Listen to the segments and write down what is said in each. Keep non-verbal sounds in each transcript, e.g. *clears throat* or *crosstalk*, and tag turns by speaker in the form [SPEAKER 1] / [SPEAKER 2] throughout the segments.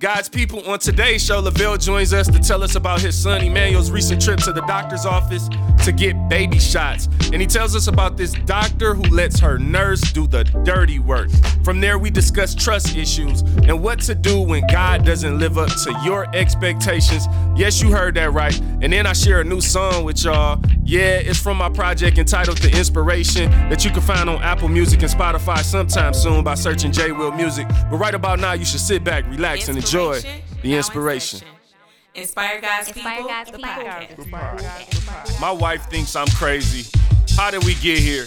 [SPEAKER 1] God's people on today's show, Lavelle joins us to tell us about his son Emmanuel's recent trip to the doctor's office to get baby shots. And he tells us about this doctor who lets her nurse do the dirty work. From there, we discuss trust issues and what to do when God doesn't live up to your expectations. Yes, you heard that right. And then I share a new song with y'all. Yeah, it's from my project entitled The Inspiration that you can find on Apple Music and Spotify sometime soon by searching J Will Music. But right about now, you should sit back, relax, and enjoy the inspiration.
[SPEAKER 2] Inspire God's
[SPEAKER 3] Inspire
[SPEAKER 2] people.
[SPEAKER 3] God's
[SPEAKER 2] the
[SPEAKER 3] people.
[SPEAKER 2] podcast.
[SPEAKER 1] My wife thinks I'm crazy. How did we get here?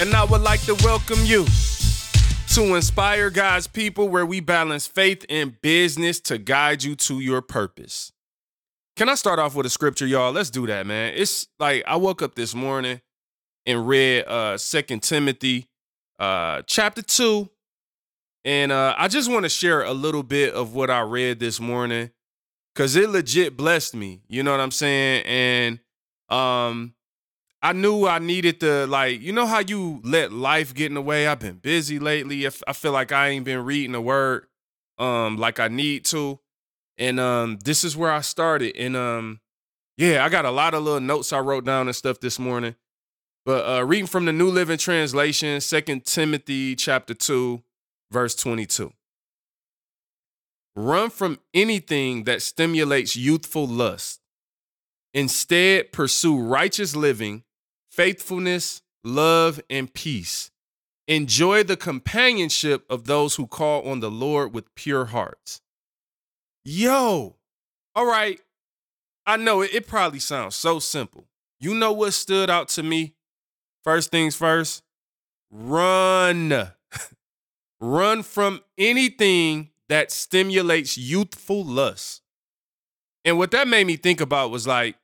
[SPEAKER 1] and I would like to welcome you to Inspire God's People, where we balance faith and business to guide you to your purpose. Can I start off with a scripture, y'all? Let's do that, man. It's like I woke up this morning and read uh Second Timothy uh chapter 2 and uh I just want to share a little bit of what I read this morning cuz it legit blessed me. You know what I'm saying? And um I knew I needed to like, you know how you let life get in the way? I've been busy lately. I feel like I ain't been reading the word um like I need to. And um this is where I started. And um yeah, I got a lot of little notes I wrote down and stuff this morning. But uh reading from the New Living Translation, Second Timothy chapter 2, verse 22. Run from anything that stimulates youthful lust. Instead, pursue righteous living, faithfulness, love, and peace. Enjoy the companionship of those who call on the Lord with pure hearts. Yo, all right. I know it, it probably sounds so simple. You know what stood out to me? First things first, run. *laughs* run from anything that stimulates youthful lust. And what that made me think about was like,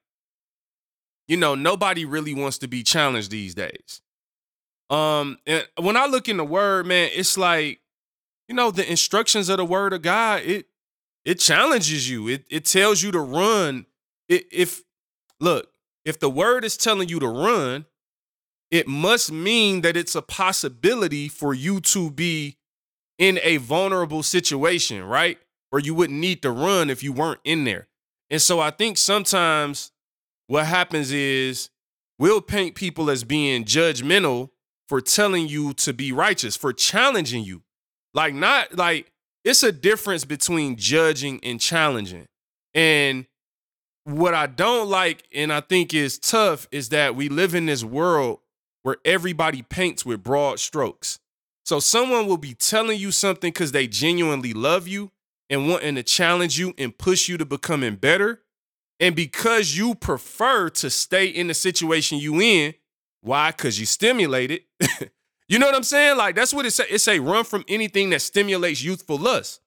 [SPEAKER 1] you know, nobody really wants to be challenged these days. Um, and when I look in the word, man, it's like, you know, the instructions of the word of God, it it challenges you. It it tells you to run. It, if look, if the word is telling you to run, it must mean that it's a possibility for you to be in a vulnerable situation, right? Where you wouldn't need to run if you weren't in there. And so I think sometimes what happens is we'll paint people as being judgmental for telling you to be righteous, for challenging you. Like, not like it's a difference between judging and challenging. And what I don't like and I think is tough is that we live in this world where everybody paints with broad strokes. So someone will be telling you something because they genuinely love you and wanting to challenge you and push you to becoming better. And because you prefer to stay in the situation you in, why? Because you stimulated. *laughs* you know what I'm saying? Like that's what it say. It say run from anything that stimulates youthful lust.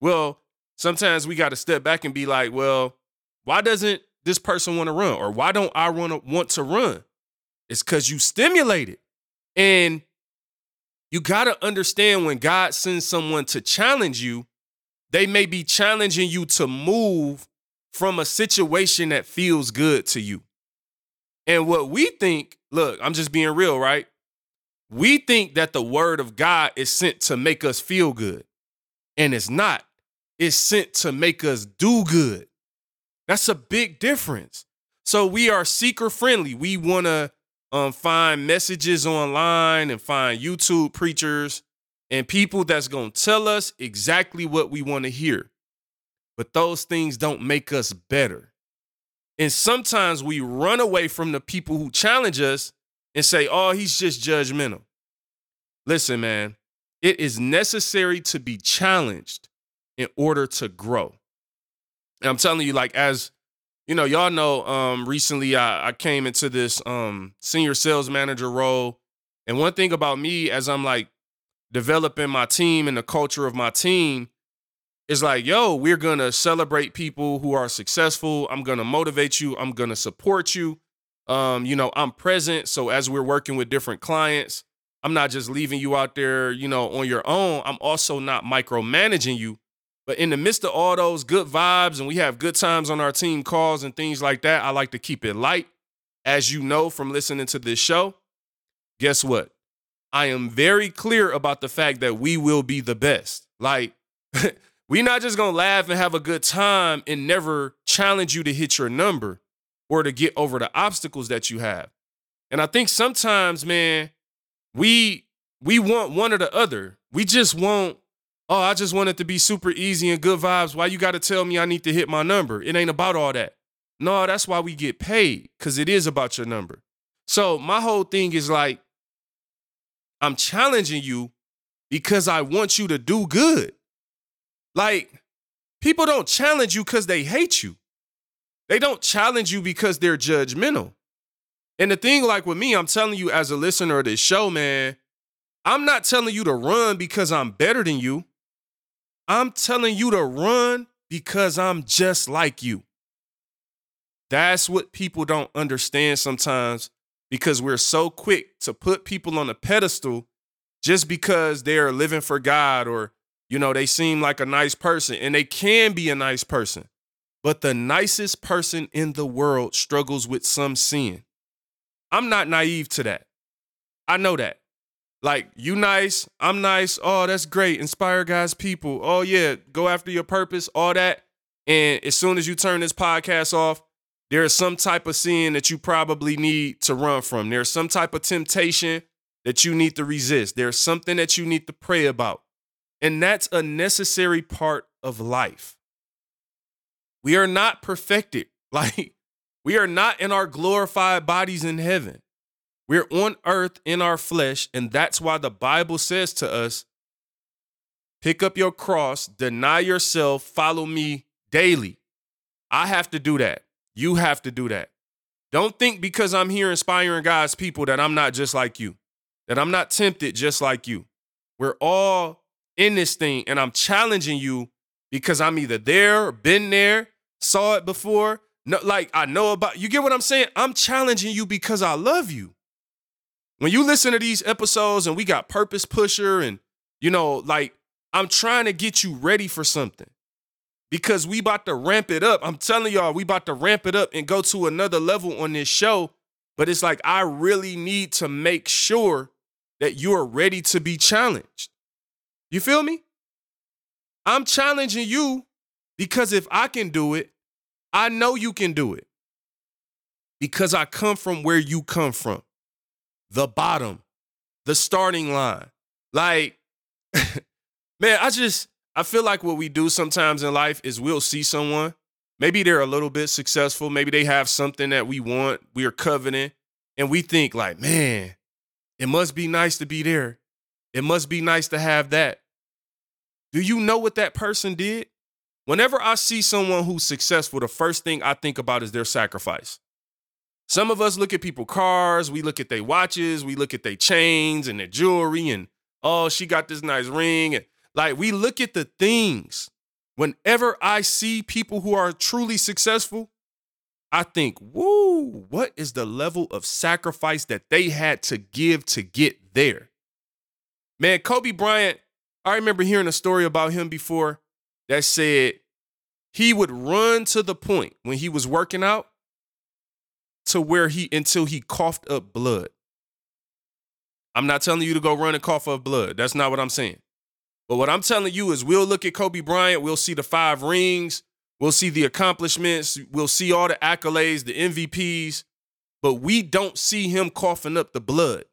[SPEAKER 1] Well, sometimes we got to step back and be like, well, why doesn't this person want to run? Or why don't I to want to run? It's because you stimulated. And you got to understand when God sends someone to challenge you, they may be challenging you to move from a situation that feels good to you. And what we think, look, I'm just being real, right? We think that the word of God is sent to make us feel good. And it's not. It's sent to make us do good. That's a big difference. So we are seeker friendly. We want to um, find messages online and find YouTube preachers and people that's going to tell us exactly what we want to hear. But those things don't make us better. And sometimes we run away from the people who challenge us and say, oh, he's just judgmental. Listen, man, it is necessary to be challenged in order to grow. And I'm telling you, like, as you know, y'all know, um, recently I, I came into this um senior sales manager role. And one thing about me, as I'm like developing my team and the culture of my team, is like, yo, we're gonna celebrate people who are successful. I'm gonna motivate you. I'm gonna support you. Um, you know, I'm present. So as we're working with different clients, I'm not just leaving you out there, you know, on your own. I'm also not micromanaging you. But in the midst of all those good vibes and we have good times on our team calls and things like that, I like to keep it light. As you know from listening to this show, guess what? I am very clear about the fact that we will be the best. Like, *laughs* we're not just gonna laugh and have a good time and never challenge you to hit your number or to get over the obstacles that you have. And I think sometimes, man, we we want one or the other. We just want, oh, I just want it to be super easy and good vibes. Why you gotta tell me I need to hit my number? It ain't about all that. No, that's why we get paid, because it is about your number. So my whole thing is like, I'm challenging you because I want you to do good. Like, people don't challenge you because they hate you. They don't challenge you because they're judgmental. And the thing, like with me, I'm telling you as a listener of this show, man, I'm not telling you to run because I'm better than you. I'm telling you to run because I'm just like you. That's what people don't understand sometimes because we're so quick to put people on a pedestal just because they're living for God or, you know, they seem like a nice person and they can be a nice person. But the nicest person in the world struggles with some sin. I'm not naive to that. I know that. Like, you nice, I'm nice. Oh, that's great. Inspire God's people. Oh, yeah, go after your purpose, all that. And as soon as you turn this podcast off, there is some type of sin that you probably need to run from. There's some type of temptation that you need to resist. There's something that you need to pray about. And that's a necessary part of life. We are not perfected. *laughs* Like, we are not in our glorified bodies in heaven. We're on earth in our flesh. And that's why the Bible says to us pick up your cross, deny yourself, follow me daily. I have to do that. You have to do that. Don't think because I'm here inspiring God's people that I'm not just like you, that I'm not tempted just like you. We're all in this thing, and I'm challenging you because I'm either there, been there, saw it before. No, like I know about you get what I'm saying? I'm challenging you because I love you. When you listen to these episodes and we got purpose pusher and you know, like I'm trying to get you ready for something because we about to ramp it up. I'm telling y'all, we about to ramp it up and go to another level on this show. But it's like I really need to make sure that you're ready to be challenged. You feel me? I'm challenging you because if I can do it, I know you can do it. Because I come from where you come from. The bottom, the starting line. Like, *laughs* man, I just I feel like what we do sometimes in life is we'll see someone, maybe they're a little bit successful, maybe they have something that we want, we are coveting, and we think like, man, it must be nice to be there. It must be nice to have that. Do you know what that person did? Whenever I see someone who's successful, the first thing I think about is their sacrifice. Some of us look at people cars, we look at their watches, we look at their chains and their jewelry, and oh, she got this nice ring. And like we look at the things. Whenever I see people who are truly successful, I think, woo, what is the level of sacrifice that they had to give to get there? Man, Kobe Bryant, I remember hearing a story about him before that said he would run to the point when he was working out to where he until he coughed up blood. I'm not telling you to go run and cough up blood. That's not what I'm saying. But what I'm telling you is we'll look at Kobe Bryant, we'll see the five rings, we'll see the accomplishments, we'll see all the accolades, the MVPs, but we don't see him coughing up the blood.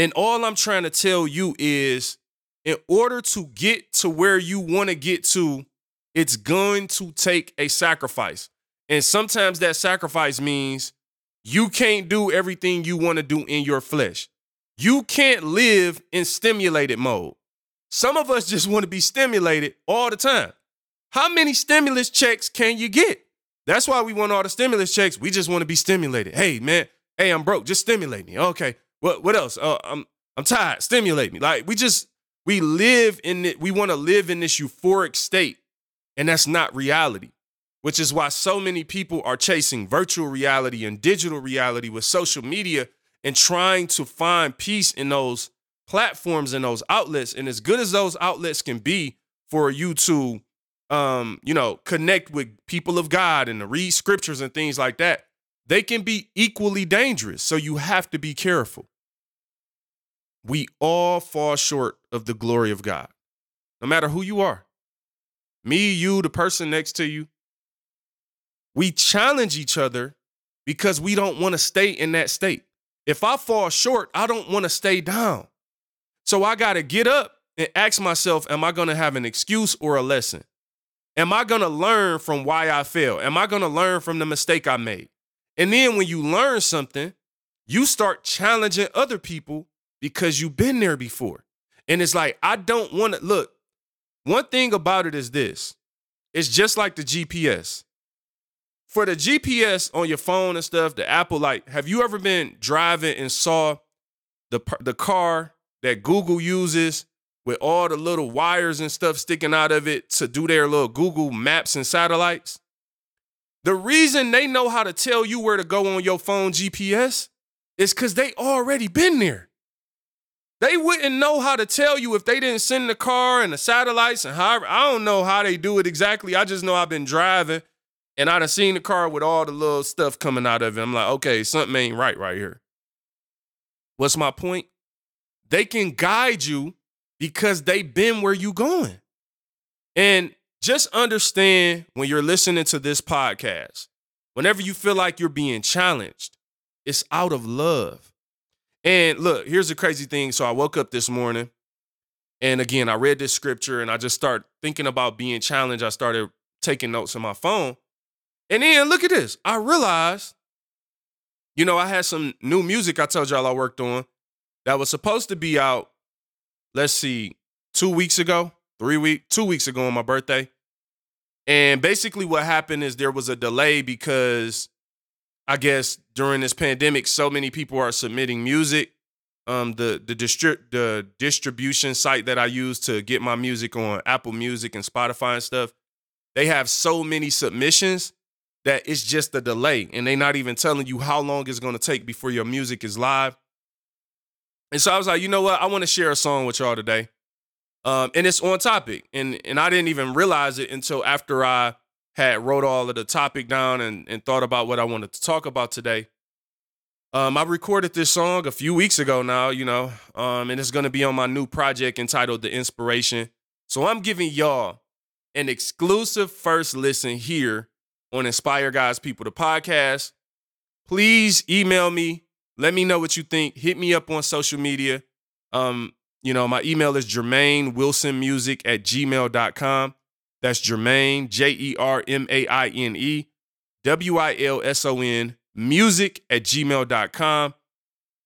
[SPEAKER 1] And all I'm trying to tell you is in order to get to where you want to get to, it's going to take a sacrifice. And sometimes that sacrifice means you can't do everything you want to do in your flesh. You can't live in stimulated mode. Some of us just want to be stimulated all the time. How many stimulus checks can you get? That's why we want all the stimulus checks. We just want to be stimulated. Hey, man, hey, I'm broke. Just stimulate me. Okay. What what else? Uh, I'm I'm tired. Stimulate me. Like we just we live in it. We want to live in this euphoric state And that's not reality, which is why so many people are chasing virtual reality and digital reality with social media and trying to find peace in those platforms and those outlets. And as good as those outlets can be for you to, um, you know, connect with people of God and to read scriptures and things like that, they can be equally dangerous. So you have to be careful. We all fall short of the glory of God, no matter who you are. Me, you, the person next to you. We challenge each other because we don't want to stay in that state. If I fall short, I don't want to stay down. So I got to get up and ask myself, am I going to have an excuse or a lesson? Am I going to learn from why I failed? Am I going to learn from the mistake I made? And then when you learn something, you start challenging other people because you've been there before. And it's like, I don't want to look. One thing about it is this it's just like the GPS. For the GPS on your phone and stuff, the Apple, like, have you ever been driving and saw the, the car that Google uses with all the little wires and stuff sticking out of it to do their little Google maps and satellites? The reason they know how to tell you where to go on your phone GPS is because they already been there. They wouldn't know how to tell you if they didn't send the car and the satellites and however. I don't know how they do it exactly. I just know I've been driving and I'd have seen the car with all the little stuff coming out of it. I'm like, okay, something ain't right right here. What's my point? They can guide you because they've been where you going. And just understand when you're listening to this podcast, whenever you feel like you're being challenged, it's out of love. And look, here's the crazy thing. So I woke up this morning and again, I read this scripture and I just started thinking about being challenged. I started taking notes on my phone. And then look at this. I realized, you know, I had some new music I told y'all I worked on that was supposed to be out, let's see, two weeks ago, three week, two weeks ago on my birthday. And basically what happened is there was a delay because I guess during this pandemic, so many people are submitting music. Um, the the distri- the distribution site that I use to get my music on Apple Music and Spotify and stuff, they have so many submissions that it's just a delay, and they're not even telling you how long it's going to take before your music is live. And so I was like, you know what? I want to share a song with y'all today, um, and it's on topic, and and I didn't even realize it until after I had wrote all of the topic down and, and thought about what I wanted to talk about today. Um, I recorded this song a few weeks ago now, you know, um, and it's going to be on my new project entitled The Inspiration. So I'm giving y'all an exclusive first listen here on Inspire God's People, the podcast. Please email me. Let me know what you think. Hit me up on social media. Um, you know, my email is Jermaine Wilson Music at gmail.com. That's Jermaine, J E R M A I N E, W I L S O N, music at gmail.com.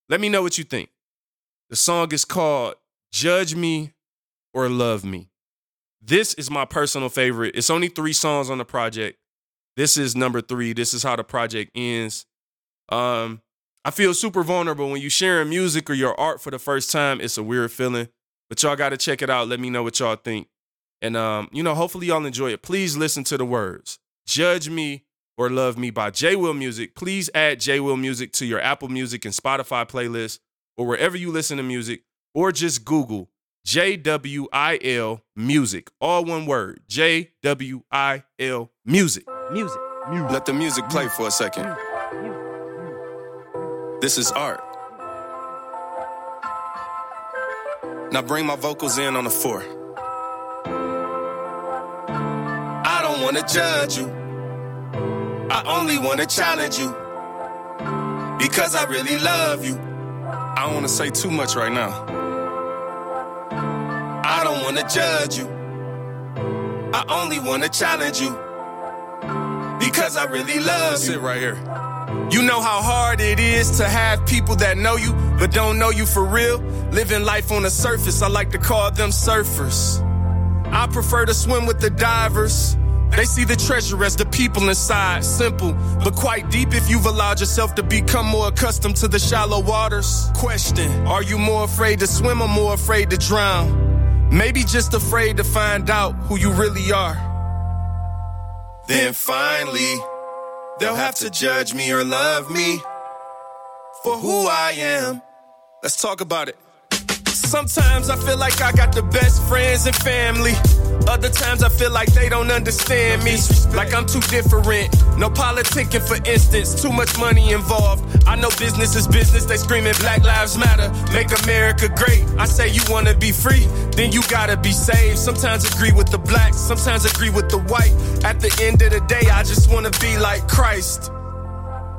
[SPEAKER 1] Let me know what you think. The song is called Judge Me or Love Me. This is my personal favorite. It's only three songs on the project. This is number three. This is how the project ends. Um, I feel super vulnerable when you sharing music or your art for the first time. It's a weird feeling, but y'all got to check it out. Let me know what y'all think. And um, you know, hopefully y'all enjoy it. Please listen to the words. Judge Me or Love Me by J Will Music. Please add J Will Music to your Apple Music and Spotify playlist or wherever you listen to music, or just Google J W I L Music. All one word. J W I L Music.
[SPEAKER 3] Music. Music.
[SPEAKER 4] Let the music play for a second. This is art. Now bring my vocals in on the four. I don't wanna judge you. I only wanna challenge you. Because I really love you. I don't wanna say too much right now. I don't wanna judge you. I only wanna challenge you. Because I really love you.
[SPEAKER 1] Sit right here.
[SPEAKER 4] You know how hard it is to have people that know you, but don't know you for real. Living life on the surface, I like to call them surfers. I prefer to swim with the divers. They see the treasure as the people inside. Simple, but quite deep if you've allowed yourself to become more accustomed to the shallow waters. Question Are you more afraid to swim or more afraid to drown? Maybe just afraid to find out who you really are.
[SPEAKER 1] then finally they'll have to judge me or love me for who I am. Let's talk about it. Sometimes I feel like I got the best friends and family. Other times I feel like they don't understand me. Like I'm too different. No politicking, for instance. Too much money involved. I know business is business. They screaming Black Lives Matter. Make America great. I say you wanna be free, then you gotta be saved. Sometimes agree with the blacks, sometimes agree with the white. At the end of the day, I just wanna be like Christ.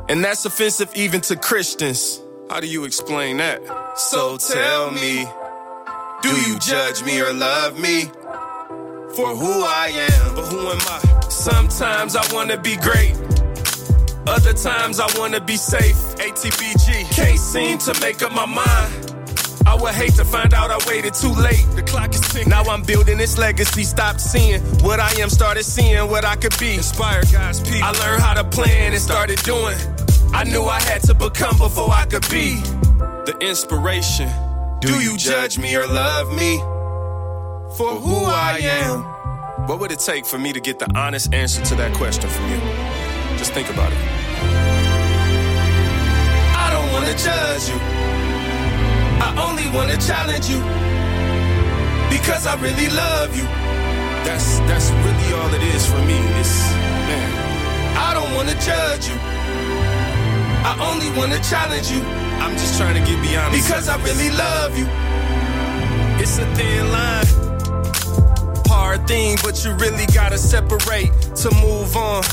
[SPEAKER 1] And that's offensive even to Christians. How do you explain that? So tell me. Do you judge me or love me for who I am? But who am I? Sometimes I wanna be great. Other times I wanna be safe. ATBG. Can't seem to make up my mind. I would hate to find out I waited too late. The clock is ticking. Now I'm building this legacy. Stopped seeing what I am, started seeing what I could be. Inspired guys, people. I learned how to plan and started doing. I knew I had to become before I could be the inspiration. Do you judge me or love me for who I am? What would it take for me to get the honest answer to that question from you? Just think about it. I don't wanna judge you. I only wanna challenge you because I really love you. That's that's really all it is for me. It's man. I don't wanna judge you. I only wanna challenge you. I'm just trying to get beyond you. because I really love you. It's a thin line, hard thing, but you really gotta separate to move on.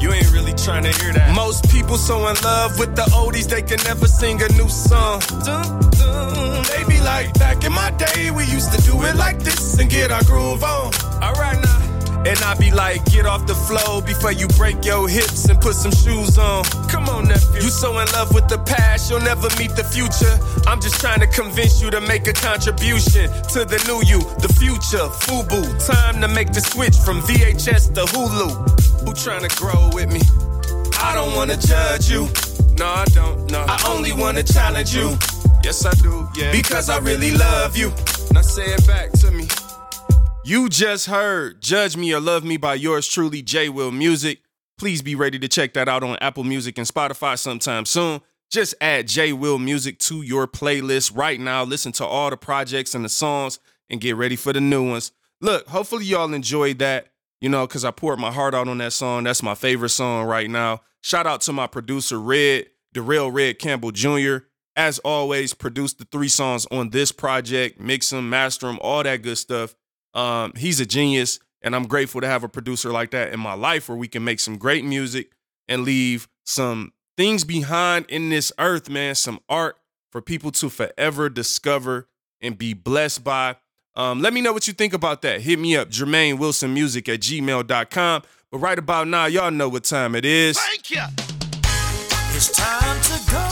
[SPEAKER 1] You ain't really trying to hear that. Most people so in love with the oldies they can never sing a new song. Dun, dun. They be like, back in my day, we used to do it like this and get our groove on. Alright now. And I be like, get off the flow before you break your hips and put some shoes on. Come on, nephew. You so in love with the past, you'll never meet the future. I'm just trying to convince you to make a contribution to the new you, the future. Fubu, time to make the switch from VHS to Hulu. Who trying to grow with me? I don't wanna judge you. No, I don't. No, I only wanna challenge you. Yes, I do. Yeah, because I really love you. Now say it back to me. You just heard Judge Me or Love Me by yours truly, J Will Music. Please be ready to check that out on Apple Music and Spotify sometime soon. Just add J Will Music to your playlist right now. Listen to all the projects and the songs and get ready for the new ones. Look, hopefully y'all enjoyed that, you know, because I poured my heart out on that song. That's my favorite song right now. Shout out to my producer, Red, Darrell Red Campbell Jr. As always, produced the three songs on this project, mix them, master them, all that good stuff. Um, he's a genius, and I'm grateful to have a producer like that in my life where we can make some great music and leave some things behind in this earth, man, some art for people to forever discover and be blessed by. Um, let me know what you think about that. Hit me up, Jermaine Wilson Music at gmail.com. But right about now, y'all know what time it is. Thank you.
[SPEAKER 3] It's time to go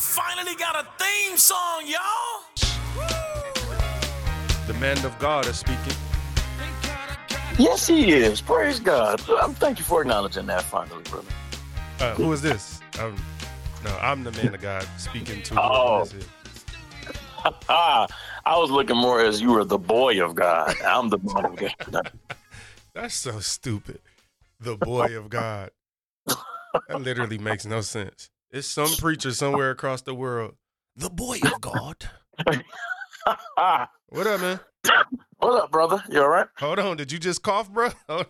[SPEAKER 3] finally got a theme song, y'all.
[SPEAKER 5] The man of God is speaking.
[SPEAKER 6] Yes, he is. Praise God. Um, thank you for acknowledging that finally, brother.
[SPEAKER 5] Uh, who is this? Um, no, I'm the man of God speaking to you.
[SPEAKER 6] Oh. Ah, *laughs* I was looking more as you were the boy of God. I'm the man of God. *laughs*
[SPEAKER 5] That's so stupid. The boy of God. That literally makes no sense. It's some preacher somewhere across the world. The boy of God. What up, man?
[SPEAKER 6] what up, brother? You all right?
[SPEAKER 5] Hold on. Did you just cough, bro? *laughs*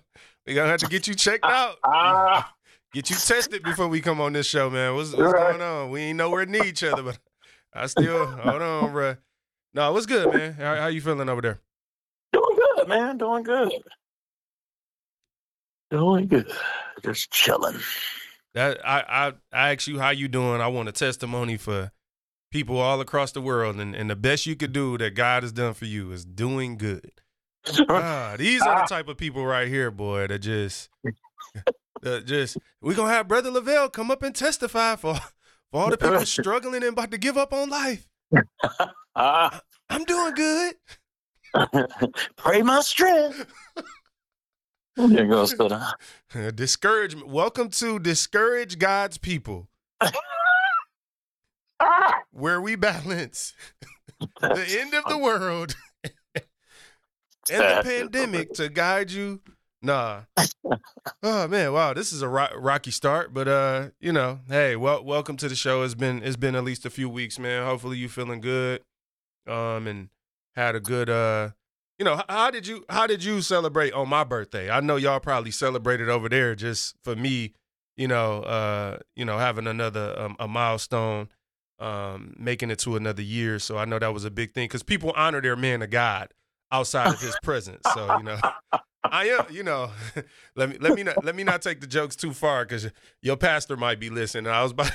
[SPEAKER 5] We gonna have to get you checked *laughs* out.
[SPEAKER 6] Ah,
[SPEAKER 5] Get you tested before we come on this show, man. What's, what's
[SPEAKER 6] Right.
[SPEAKER 5] going on? We ain't nowhere near each other, but I still hold on, bro. No, what's good, man? How, how you feeling over there?
[SPEAKER 6] doing good, man. Doing good. Doing good. Just chilling.
[SPEAKER 5] That I I I asked you how you doing. I want a testimony for people all across the world, and, and the best you could do that God has done for you is doing good. *laughs* Ah, these are the type of people right here, boy, that just *laughs* that just we gonna have Brother Lavelle come up and testify for for all the people *laughs* struggling and about to give up on life. I'm doing good.
[SPEAKER 6] pray my strength. There goes *laughs* the.
[SPEAKER 1] Discouragement. Welcome to Discourage God's People, where we balance *laughs* the end of the world *laughs* and the pandemic to guide you. Nah. Oh man, wow, this is a ro- rocky start, but uh, you know, hey, well, welcome to the show. It's been it's been at least a few weeks, man. Hopefully you feeling good, um, and had a good uh, you know, how did you how did you celebrate on my birthday? I know y'all probably celebrated over there just for me, you know, uh, you know, having another um, a milestone, um, making it to another year. So I know that was a big thing because people honor their man of God outside of his *laughs* presence. So you know. *laughs* I am, you know. *laughs* let me let me not let me not take the jokes too far because your pastor might be listening. I was about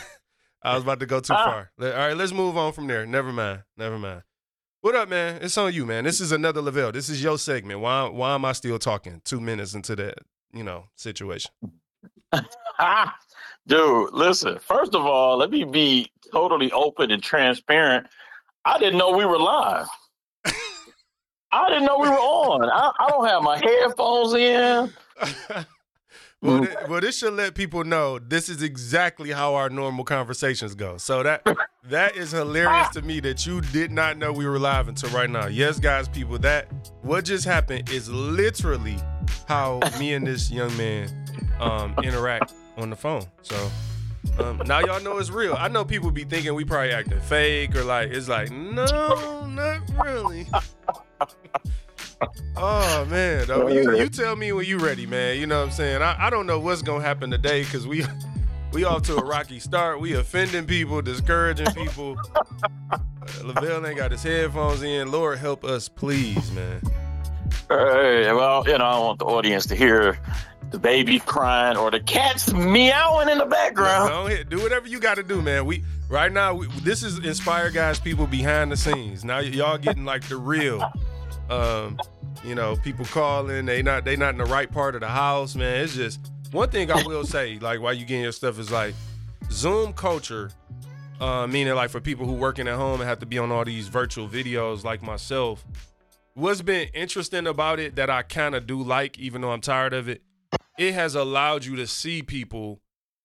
[SPEAKER 1] I was about to go too far. All right, let's move on from there. Never mind. Never mind. What up, man? It's on you, man. This is another Lavelle. This is your segment. Why why am I still talking two minutes into that, you know, situation? *laughs*
[SPEAKER 6] Dude, listen. First of all, let me be totally open and transparent. I didn't know we were live. I didn't know we were on. I, I don't have my headphones in. *laughs*
[SPEAKER 1] well, th- well, this should let people know this is exactly how our normal conversations go. So that that is hilarious to me that you did not know we were live until right now. Yes, guys, people, that what just happened is literally how me and this young man um, interact on the phone. So um, now y'all know it's real. I know people be thinking we probably acting fake or like it's like no, not really. Oh man, you, you tell me when you ready, man. You know what I'm saying? I, I don't know what's gonna happen today because we we off to a rocky start. We offending people, discouraging people. Uh, Lavelle ain't got his headphones in. Lord help us, please, man.
[SPEAKER 6] Hey, well, you know, I want the audience to hear the baby crying or the cats meowing in the background.
[SPEAKER 1] Hit, do whatever you got to do, man. We right now. We, this is inspire guys, people behind the scenes. Now y- y'all getting like the real. Um, you know, people calling. They not they not in the right part of the house, man. It's just one thing I will say. Like while you getting your stuff is like Zoom culture. Uh, meaning like for people who working at home and have to be on all these virtual videos, like myself. What's been interesting about it that I kind of do like, even though I'm tired of it, it has allowed you to see people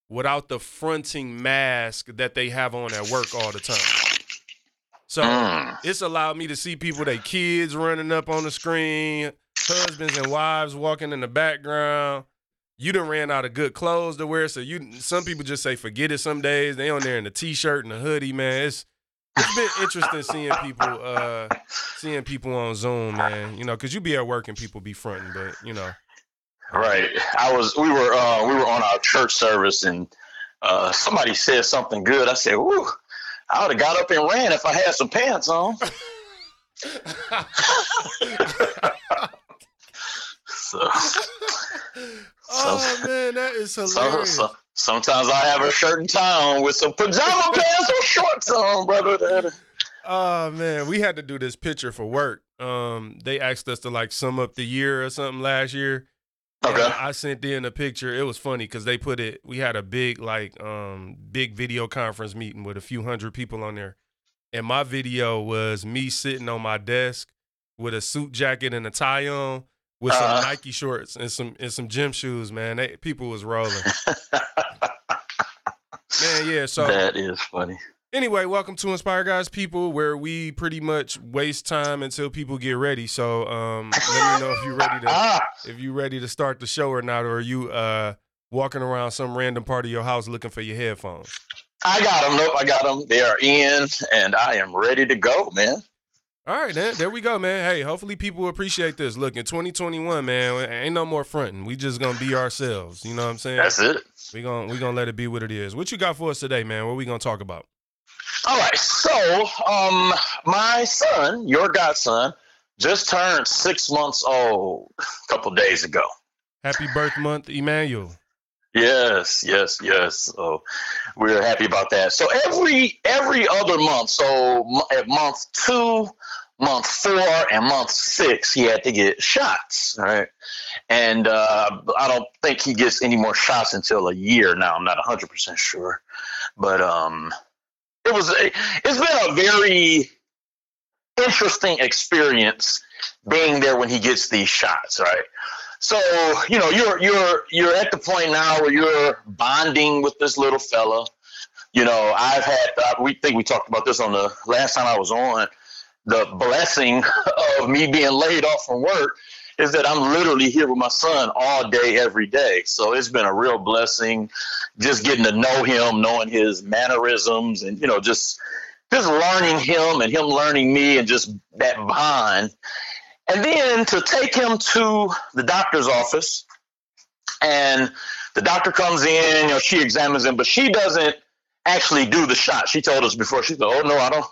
[SPEAKER 1] without the fronting mask that they have on at work all the time. So
[SPEAKER 6] Mm.
[SPEAKER 1] it's allowed me to see people, they kids running up on the screen, husbands and wives walking in the background. You done ran out of good clothes to wear, so you some people just say forget it. Some days they on there in the t-shirt and the hoodie, man. It's it's been interesting seeing people uh seeing people on Zoom, man. You know, because you be at work and people be fronting, but you know.
[SPEAKER 6] Right. I was. We were. Uh, we were on our church service, and uh, somebody said something good. I said, "Woo." I would have got up and ran if I had some pants on. *laughs* *laughs* *laughs* so,
[SPEAKER 1] oh man, that is hilarious.
[SPEAKER 6] so sometimes I have a shirt and tie on with some pajama *laughs* pants or shorts on, brother.
[SPEAKER 1] Oh man, we had to do this picture for work. Um, they asked us to like sum up the year or something last year. And
[SPEAKER 6] Okay.
[SPEAKER 1] I sent in a picture. It was funny because they put it. We had a big like um big video conference meeting with a few hundred people on there, and my video was me sitting on my desk with a suit jacket and a tie on, with some
[SPEAKER 6] Uh-huh.
[SPEAKER 1] Nike shorts and some and some gym shoes. Man, they, people was rolling. *laughs* Man, yeah. So
[SPEAKER 6] that is funny.
[SPEAKER 1] Anyway, welcome to Inspire God's People, where we pretty much waste time until people get ready. So um, let me know if you're ready to
[SPEAKER 6] Ah,
[SPEAKER 1] if you ready to start the show or not, or are you uh, walking around some random part of your house looking for your headphones?
[SPEAKER 6] I got them. Nope, I got them. They are in, and I am ready to go, man.
[SPEAKER 1] All right, then there we go, man. Hey, hopefully people appreciate this. Look, in 2021, man, ain't no more fronting. We just gonna be ourselves. You know what I'm saying?
[SPEAKER 6] That's it.
[SPEAKER 1] We gonna we gonna let it be what it is. What you got for us today, man? What we gonna talk about?
[SPEAKER 6] All right. So, um, my son, your godson, just turned six months old a couple days ago.
[SPEAKER 1] Happy birth month, Emmanuel.
[SPEAKER 6] Yes, yes, yes. So we're happy about that. So every every other month, so at month two, month four, and month six, he had to get shots, right? And uh, I don't think he gets any more shots until a year now. I'm not 100 percent sure, but um, it was a, it's been a very interesting experience being there when he gets these shots, right? So you know you're you're you're at the point now where you're bonding with this little fella. You know I've had we think we talked about this on the last time I was on the blessing of me being laid off from work is that I'm literally here with my son all day, every day. So it's been a real blessing just getting to know him, knowing his mannerisms and, you know, just just learning him and him learning me and just that bond. And then to take him to the doctor's office and the doctor comes in, you know, she examines him, but she doesn't actually do the shot. She told us before, she said, Oh no, I don't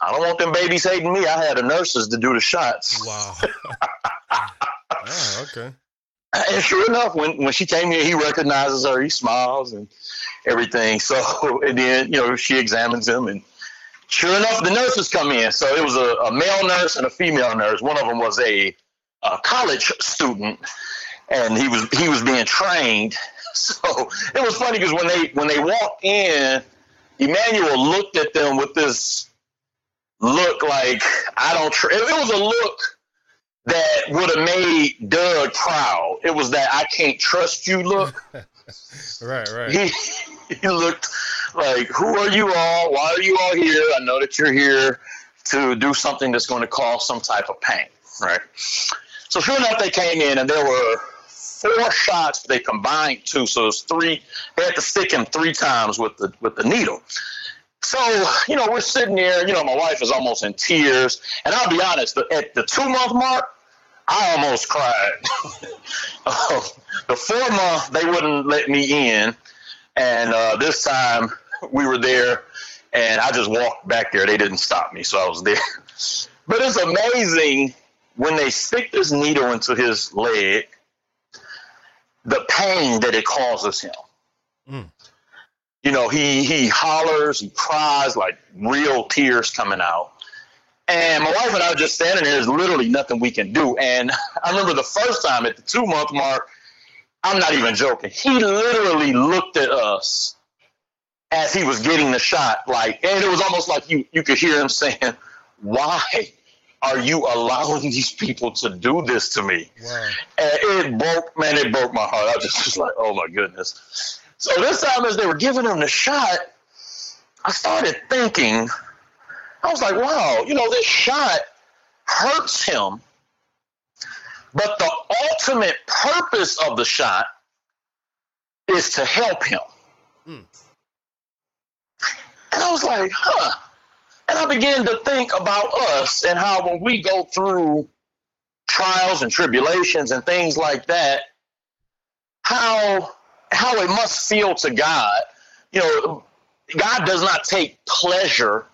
[SPEAKER 6] I don't want them babies hating me. I had the nurses to do the shots.
[SPEAKER 1] Wow. oh, *laughs* okay.
[SPEAKER 6] And sure enough, when, when she came in, he recognizes her. He smiles and everything. So, *laughs* and then, you know, she examines him. And sure enough, the nurses come in. So it was a, a male nurse and a female nurse. One of them was a, a college student, and he was he was being trained. *laughs* So it was funny because when they when they walked in, Emmanuel looked at them with this look like I don't. Tr- it was a look that would have made Doug proud. It was that I can't trust you look. *laughs*
[SPEAKER 1] right, right.
[SPEAKER 6] He he looked like, who are you all? Why are you all here? I know that you're here to do something that's going to cause some type of pain, right? So sure enough, they came in and there were four shots. They combined two, so it was three. They had to stick him three times with the with the needle. So, you know, we're sitting there, you know, my wife is almost in tears. And I'll be honest, at the two month mark, I almost cried. *laughs* the four month, they wouldn't let me in. And uh, this time we were there and I just walked back there. They didn't stop me, so I was there. *laughs* But it's amazing when they stick this needle into his leg, the pain that it causes him. Mm you know, he he hollers, he cries like real tears coming out. And my wife and I are just standing there. There's literally nothing we can do. And *laughs* I remember the first time at the two month mark, I'm not even joking. He literally looked at us as he was getting the shot, like, and it was almost like you you could hear him *laughs* saying, "Why are you allowing these people to do this to me?" Wow. And it broke, man, it broke my heart. I was just was like, "Oh my goodness." So this time, as they were giving him the shot, I started thinking, I was like, wow, you know, this shot hurts him, but the ultimate purpose of the shot is to help him. Mm. And I was like, huh. And I began to think about us and how when we go through trials and tribulations and things like that, how how it must feel to God. You know, God does not take pleasure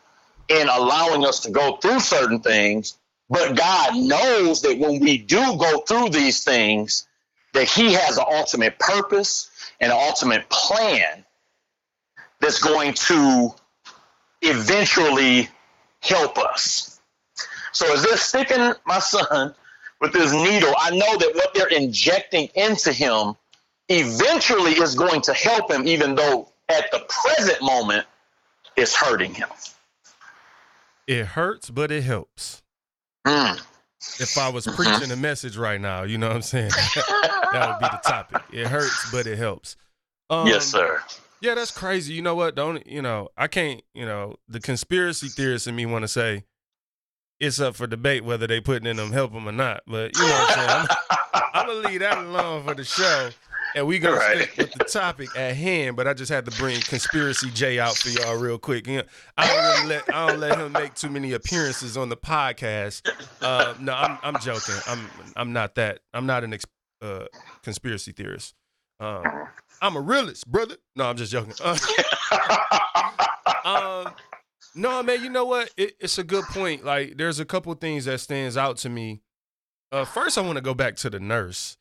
[SPEAKER 6] in allowing us to go through certain things, but God knows that when we do go through these things, that He has an ultimate purpose and an ultimate plan that's going to eventually help us. So as they're sticking my son with this needle, I know that what they're injecting into him eventually is going to help him, even though at the present moment it's hurting him.
[SPEAKER 1] It hurts, but it helps.
[SPEAKER 6] Mm.
[SPEAKER 1] If I was mm-hmm. preaching a message right now, you know what I'm saying? *laughs* that would be the topic. It hurts, but it helps.
[SPEAKER 6] Um, yes, sir.
[SPEAKER 1] Yeah, that's crazy. You know what? Don't you know? I can't. You know, the conspiracy theorists in me want to say it's up for debate whether they putting in them help them or not. But you know what I'm saying? I'm, *laughs* I'm gonna leave that alone for the show and we gonna right. stick with the topic at hand. But I just had to bring conspiracy J out for y'all real quick. You know, I don't really let I don't let him make too many appearances on the podcast. Uh, no, I'm I'm joking. I'm I'm not that. I'm not an uh, conspiracy theorist. Um, I'm a realist, brother. No, I'm just joking. Uh, *laughs* um, no, man. You know what? It, it's a good point. Like, there's a couple things that stands out to me. Uh, first, I want to go back to the nurse.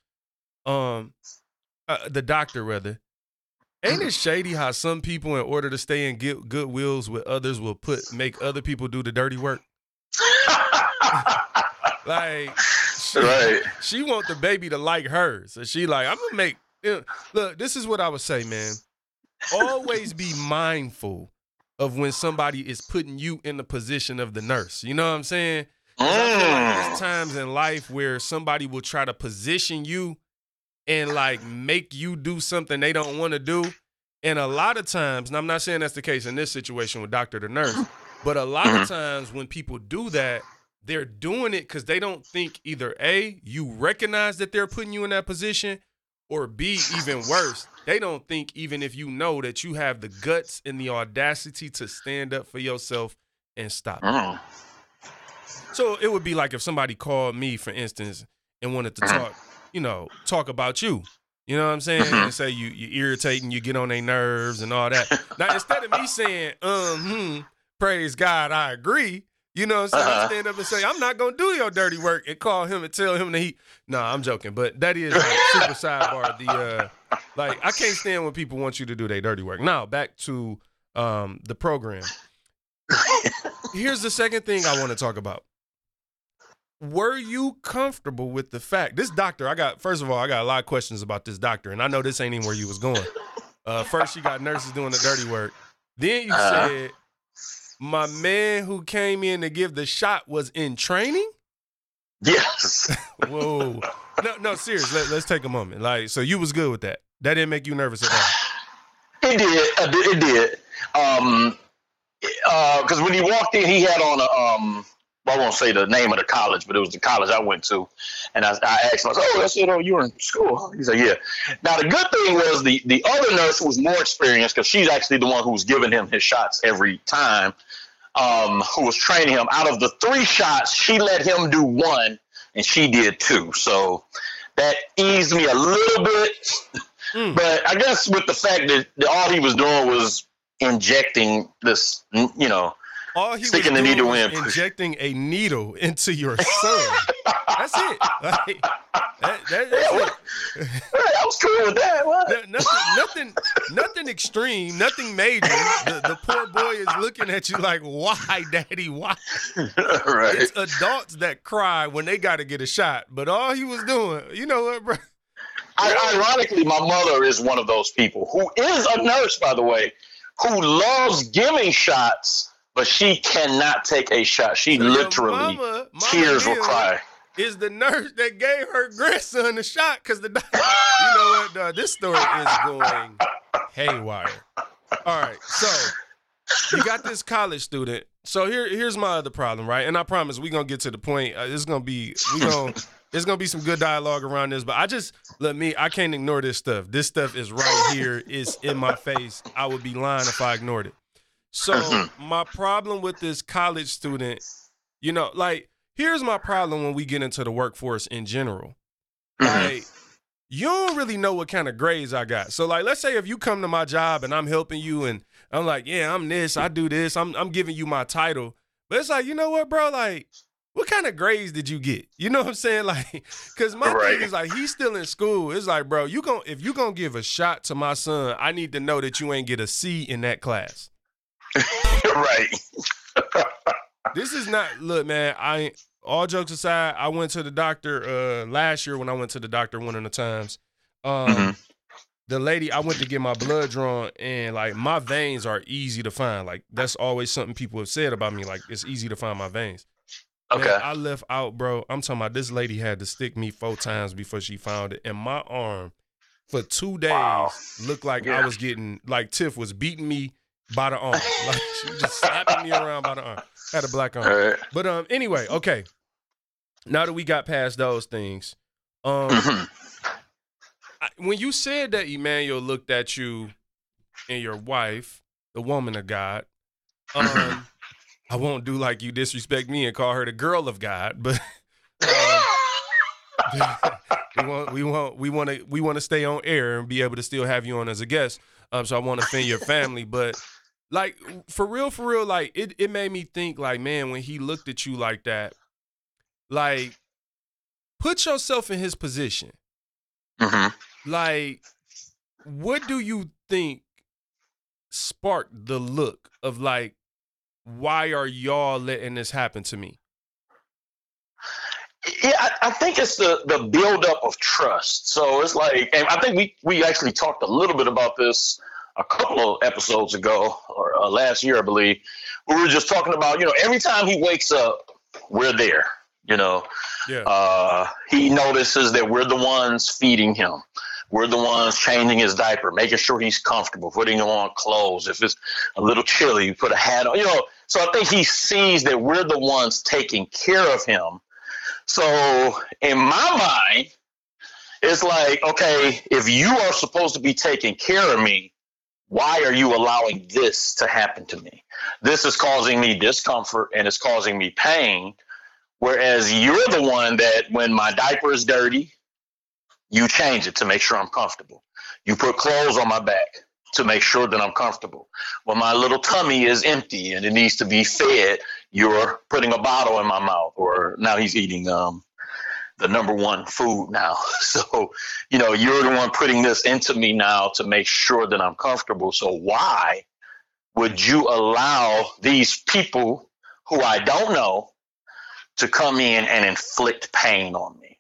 [SPEAKER 1] Um, uh, the doctor rather. Ain't it shady how some people, in order to stay in good wills with others, will put make other people do the dirty work? *laughs* like, she, right. she want the baby to like her, so she like, I'm gonna make. You know, look, this is what I would say, man. Always be mindful of when somebody is putting you in the position of the nurse. You know what I'm saying? Mm. Like there's times in life where somebody will try to position you and like make you do something they don't want to do. And a lot of times, and I'm not saying that's the case in this situation with doctor to nurse, but a lot of times when people do that, they're doing it because they don't think either A, you recognize that they're putting you in that position, or B, even worse, they don't think even if you know that you have the guts and the audacity to stand up for yourself and stop. it.
[SPEAKER 6] Mm.
[SPEAKER 1] So it would be like if somebody called me, for instance, and wanted to talk, you know, talk about you. You know what I'm saying? And say you you irritating, you get on their nerves and all that. Now instead of me saying, um, hmm, praise God, I agree. You know what I'm saying?
[SPEAKER 6] Uh-huh.
[SPEAKER 1] stand up and say, I'm not gonna do your dirty work and call him and tell him that he No, I'm joking, but that is like super sidebar. The uh like I can't stand when people want you to do their dirty work. Now back to um the program. *laughs* Here's the second thing I want to talk about. Were you comfortable with the fact this doctor? I got first of all, I got a lot of questions about this doctor, and I know this ain't even where you was going. Uh, first, you got nurses doing the dirty work. Then you
[SPEAKER 6] Uh-huh.
[SPEAKER 1] said my man who came in to give the shot was in training.
[SPEAKER 6] Yes. *laughs*
[SPEAKER 1] Whoa, no, no, serious. Let, let's take a moment. Like, so you was good with that? That didn't make you nervous at all?
[SPEAKER 6] It did. uh, It did. Um, uh because when he walked in, he had on a um. I won't say the name of the college, but it was the college I went to, and I, I asked him, I said, "Oh, that's it. Oh, you were in school?" He said, "Yeah." Now the good thing was the the other nurse was more experienced because she's actually the one who was giving him his shots every time. Um, who was training him? Out of the three shots, she let him do one, and she did two. So that eased me a little bit.
[SPEAKER 1] Mm.
[SPEAKER 6] But I guess with the fact that, that all he was doing was injecting this, you know,
[SPEAKER 1] All he
[SPEAKER 6] Sticking
[SPEAKER 1] was
[SPEAKER 6] the
[SPEAKER 1] doing
[SPEAKER 6] needle
[SPEAKER 1] was
[SPEAKER 6] in.
[SPEAKER 1] injecting a needle into your son. That's it. Like, that, that, that's
[SPEAKER 6] Yeah,
[SPEAKER 1] it. *laughs*
[SPEAKER 6] I was cool with that. What?
[SPEAKER 1] Nothing, nothing, nothing extreme, nothing major. The, the poor boy is looking at you like, "Why, daddy? Why?" *laughs*
[SPEAKER 6] right.
[SPEAKER 1] It's adults that cry when they got to get a shot, but all he was doing, you know what, bro?
[SPEAKER 6] I, ironically, my mother is one of those people who is a nurse, by the way, who loves giving shots, but she cannot take a shot. She
[SPEAKER 1] So
[SPEAKER 6] literally
[SPEAKER 1] mama- Mama
[SPEAKER 6] tears will cry.
[SPEAKER 1] Is the nurse that gave her grandson the shot because the you know what? dog, this story is going haywire. All right, so you got this college student. So here, here's my other problem, right? And I promise we're gonna get to the point. Uh, it's gonna be we gonna *laughs* there's gonna be some good dialogue around this, but I just let me. I can't ignore this stuff. This stuff is right here. It's in my face. I would be lying if I ignored it. So my problem with this college student, you know, like here's my problem when we get into the workforce in general.
[SPEAKER 6] Mhm.
[SPEAKER 1] Like you don't really know what kind of grades I got. So like let's say if you come to my job and I'm helping you and I'm like, yeah, I'm this, I do this, I'm I'm giving you my title. But it's like, you know what, bro? Like, what kind of grades did you get? You know what I'm saying? *laughs* Like, cause my
[SPEAKER 6] Right.
[SPEAKER 1] thing is like he's still in school. It's like, bro, you gon' if you gonna give a shot to my son, I need to know that you ain't get a C in that class. *laughs*
[SPEAKER 6] right.
[SPEAKER 1] This is not look, man. I all jokes aside, I went to the doctor uh last year when I went to the doctor one of the times. Um
[SPEAKER 6] Mhm.
[SPEAKER 1] the lady I went to get my blood drawn and like my veins are easy to find. Like that's always something people have said about me. Like it's easy to find my veins. Man,
[SPEAKER 6] Okay.
[SPEAKER 1] I left out, bro. I'm talking about this lady had to stick me four times before she found it. And my arm for two days
[SPEAKER 6] Wow.
[SPEAKER 1] looked like
[SPEAKER 6] Yeah.
[SPEAKER 1] I was getting like Tiff was beating me by the arm. *laughs* like she was just slapping me around by the arm. Had a black arm.
[SPEAKER 6] Right.
[SPEAKER 1] But um, anyway, okay. Now that we got past those things, um,
[SPEAKER 6] Mhm.
[SPEAKER 1] I, when you said that Emmanuel looked at you and your wife, the woman of God, um, I won't do like you disrespect me and call her the girl of God, but *laughs* um, *laughs* we want we want we want to we want to stay on air and be able to still have you on as a guest. Um, so I want to offend your family, but like for real, for real, like it it made me think like, man, when he looked at you like that, like put yourself in his position.
[SPEAKER 6] Mhm.
[SPEAKER 1] Like, what do you think sparked the look of like, why are y'all letting this happen to me?
[SPEAKER 6] Yeah, I, I think it's the the buildup of trust. So it's like, and I think we we actually talked a little bit about this a couple of episodes ago or uh, last year, I believe. We were just talking about, you know, every time he wakes up, we're there. You know,
[SPEAKER 1] Yeah.
[SPEAKER 6] uh, he notices that we're the ones feeding him. We're the ones changing his diaper, making sure he's comfortable, putting him on clothes. If it's a little chilly, you put a hat on. You know, so I think he sees that we're the ones taking care of him. So in my mind, it's like, okay, if you are supposed to be taking care of me, why are you allowing this to happen to me? This is causing me discomfort and it's causing me pain. Whereas you're the one that when my diaper is dirty, you change it to make sure I'm comfortable. You put clothes on my back to make sure that I'm comfortable. When my little tummy is empty and it needs to be fed, you're putting a bottle in my mouth. Or now he's eating um, the number one food now. *laughs* So, you know, you're the one putting this into me now to make sure that I'm comfortable. So why would you allow these people who I don't know to come in and inflict pain on me?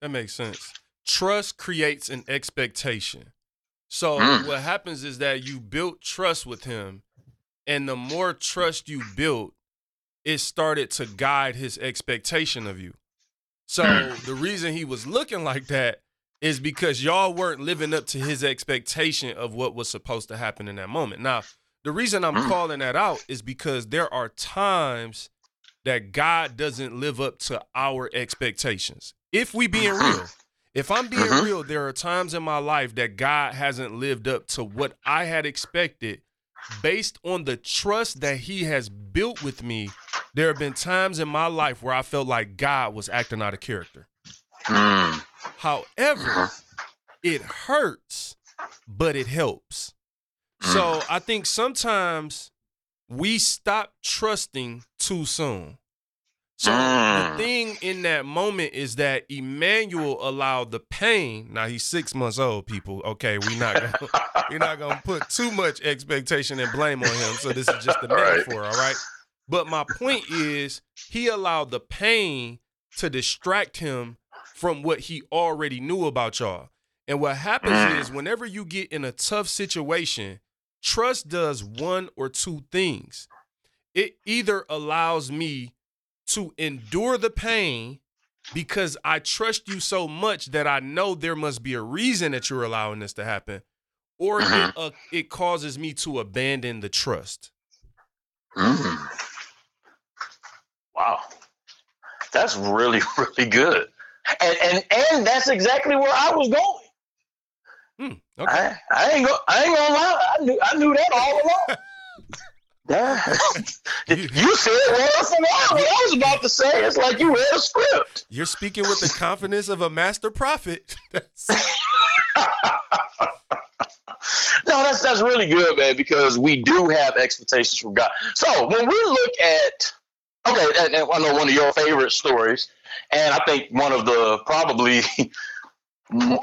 [SPEAKER 1] That makes sense. Trust creates an expectation. So
[SPEAKER 6] Mm.
[SPEAKER 1] what happens is that you built trust with him, and the more trust you built, it started to guide his expectation of you. So *clears throat* the reason he was looking like that is because y'all weren't living up to his expectation of what was supposed to happen in that moment. Now, the reason I'm
[SPEAKER 6] Mm.
[SPEAKER 1] calling that out is because there are times that God doesn't live up to our expectations. If we being real, if I'm being
[SPEAKER 6] Mhm.
[SPEAKER 1] real, there are times in my life that God hasn't lived up to what I had expected based on the trust that he has built with me. There have been times in my life where I felt like God was acting out of character.
[SPEAKER 6] Mm.
[SPEAKER 1] However, it hurts, but it helps. So I think sometimes we stop trusting too soon. So the
[SPEAKER 6] Mm.
[SPEAKER 1] thing in that moment is that Emmanuel allowed the pain. Now he's six months old, people. Okay, we not gonna, *laughs* we're not gonna put too much expectation and blame on him. So this is just a
[SPEAKER 6] All *laughs* right.
[SPEAKER 1] metaphor, all right? But my point is he allowed the pain to distract him from what he already knew about y'all. And what happens
[SPEAKER 6] Mm.
[SPEAKER 1] is whenever you get in a tough situation, trust does one or two things. It either allows me to endure the pain because I trust you so much that I know there must be a reason that you're allowing this to happen, or it,
[SPEAKER 6] Mhm.
[SPEAKER 1] uh, it causes me to abandon the trust.
[SPEAKER 6] Mm. Wow, that's really *laughs* really good, and and and that's exactly where I was going.
[SPEAKER 1] Hmm, okay.
[SPEAKER 6] I, I ain't go, I ain't gonna lie. I knew I knew that all along. *laughs* *laughs* You said word for what I was about to say. It's like you read a script.
[SPEAKER 1] You're speaking with the confidence of a master prophet. *laughs* *laughs*
[SPEAKER 6] No, that's that's really good, man, because we do have expectations from God. So when we look at okay, and, and I know one of your favorite stories, and I think one of the probably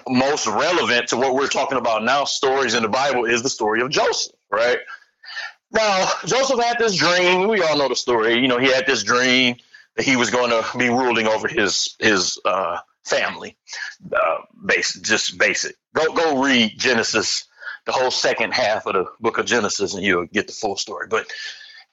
[SPEAKER 6] most relevant to what we're talking about now, stories in the Bible, is the story of Joseph, right? Now, Joseph had this dream. We all know the story. You know, he had this dream that he was going to be ruling over his his uh, family. Uh, basic, just basic. Go go read Genesis, the whole second half of the book of Genesis, and you'll get the full story. But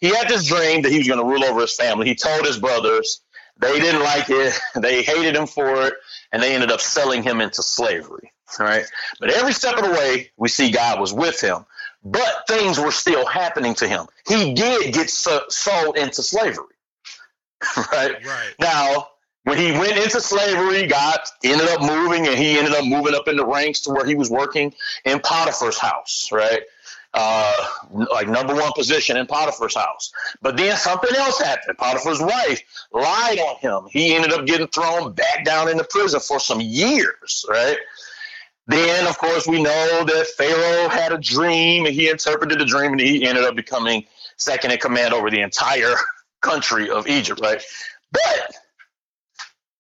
[SPEAKER 6] he had this dream that he was going to rule over his family. He told his brothers. They didn't like it. *laughs* They hated him for it, and they ended up selling him into slavery. Right. But every step of the way, we see God was with him but things were still happening to him. He did get so- sold into slavery, *laughs* right?
[SPEAKER 1] right.
[SPEAKER 6] Now, when he went into slavery, got ended up moving, and he ended up moving up in the ranks to where he was working in Potiphar's house, right? Uh, like number one position in Potiphar's house. But then something else happened. Potiphar's wife lied on him. He ended up getting thrown back down into prison for some years, right? Then, of course, we know that Pharaoh had a dream and he interpreted the dream and he ended up becoming second in command over the entire *laughs* country of Egypt, right? But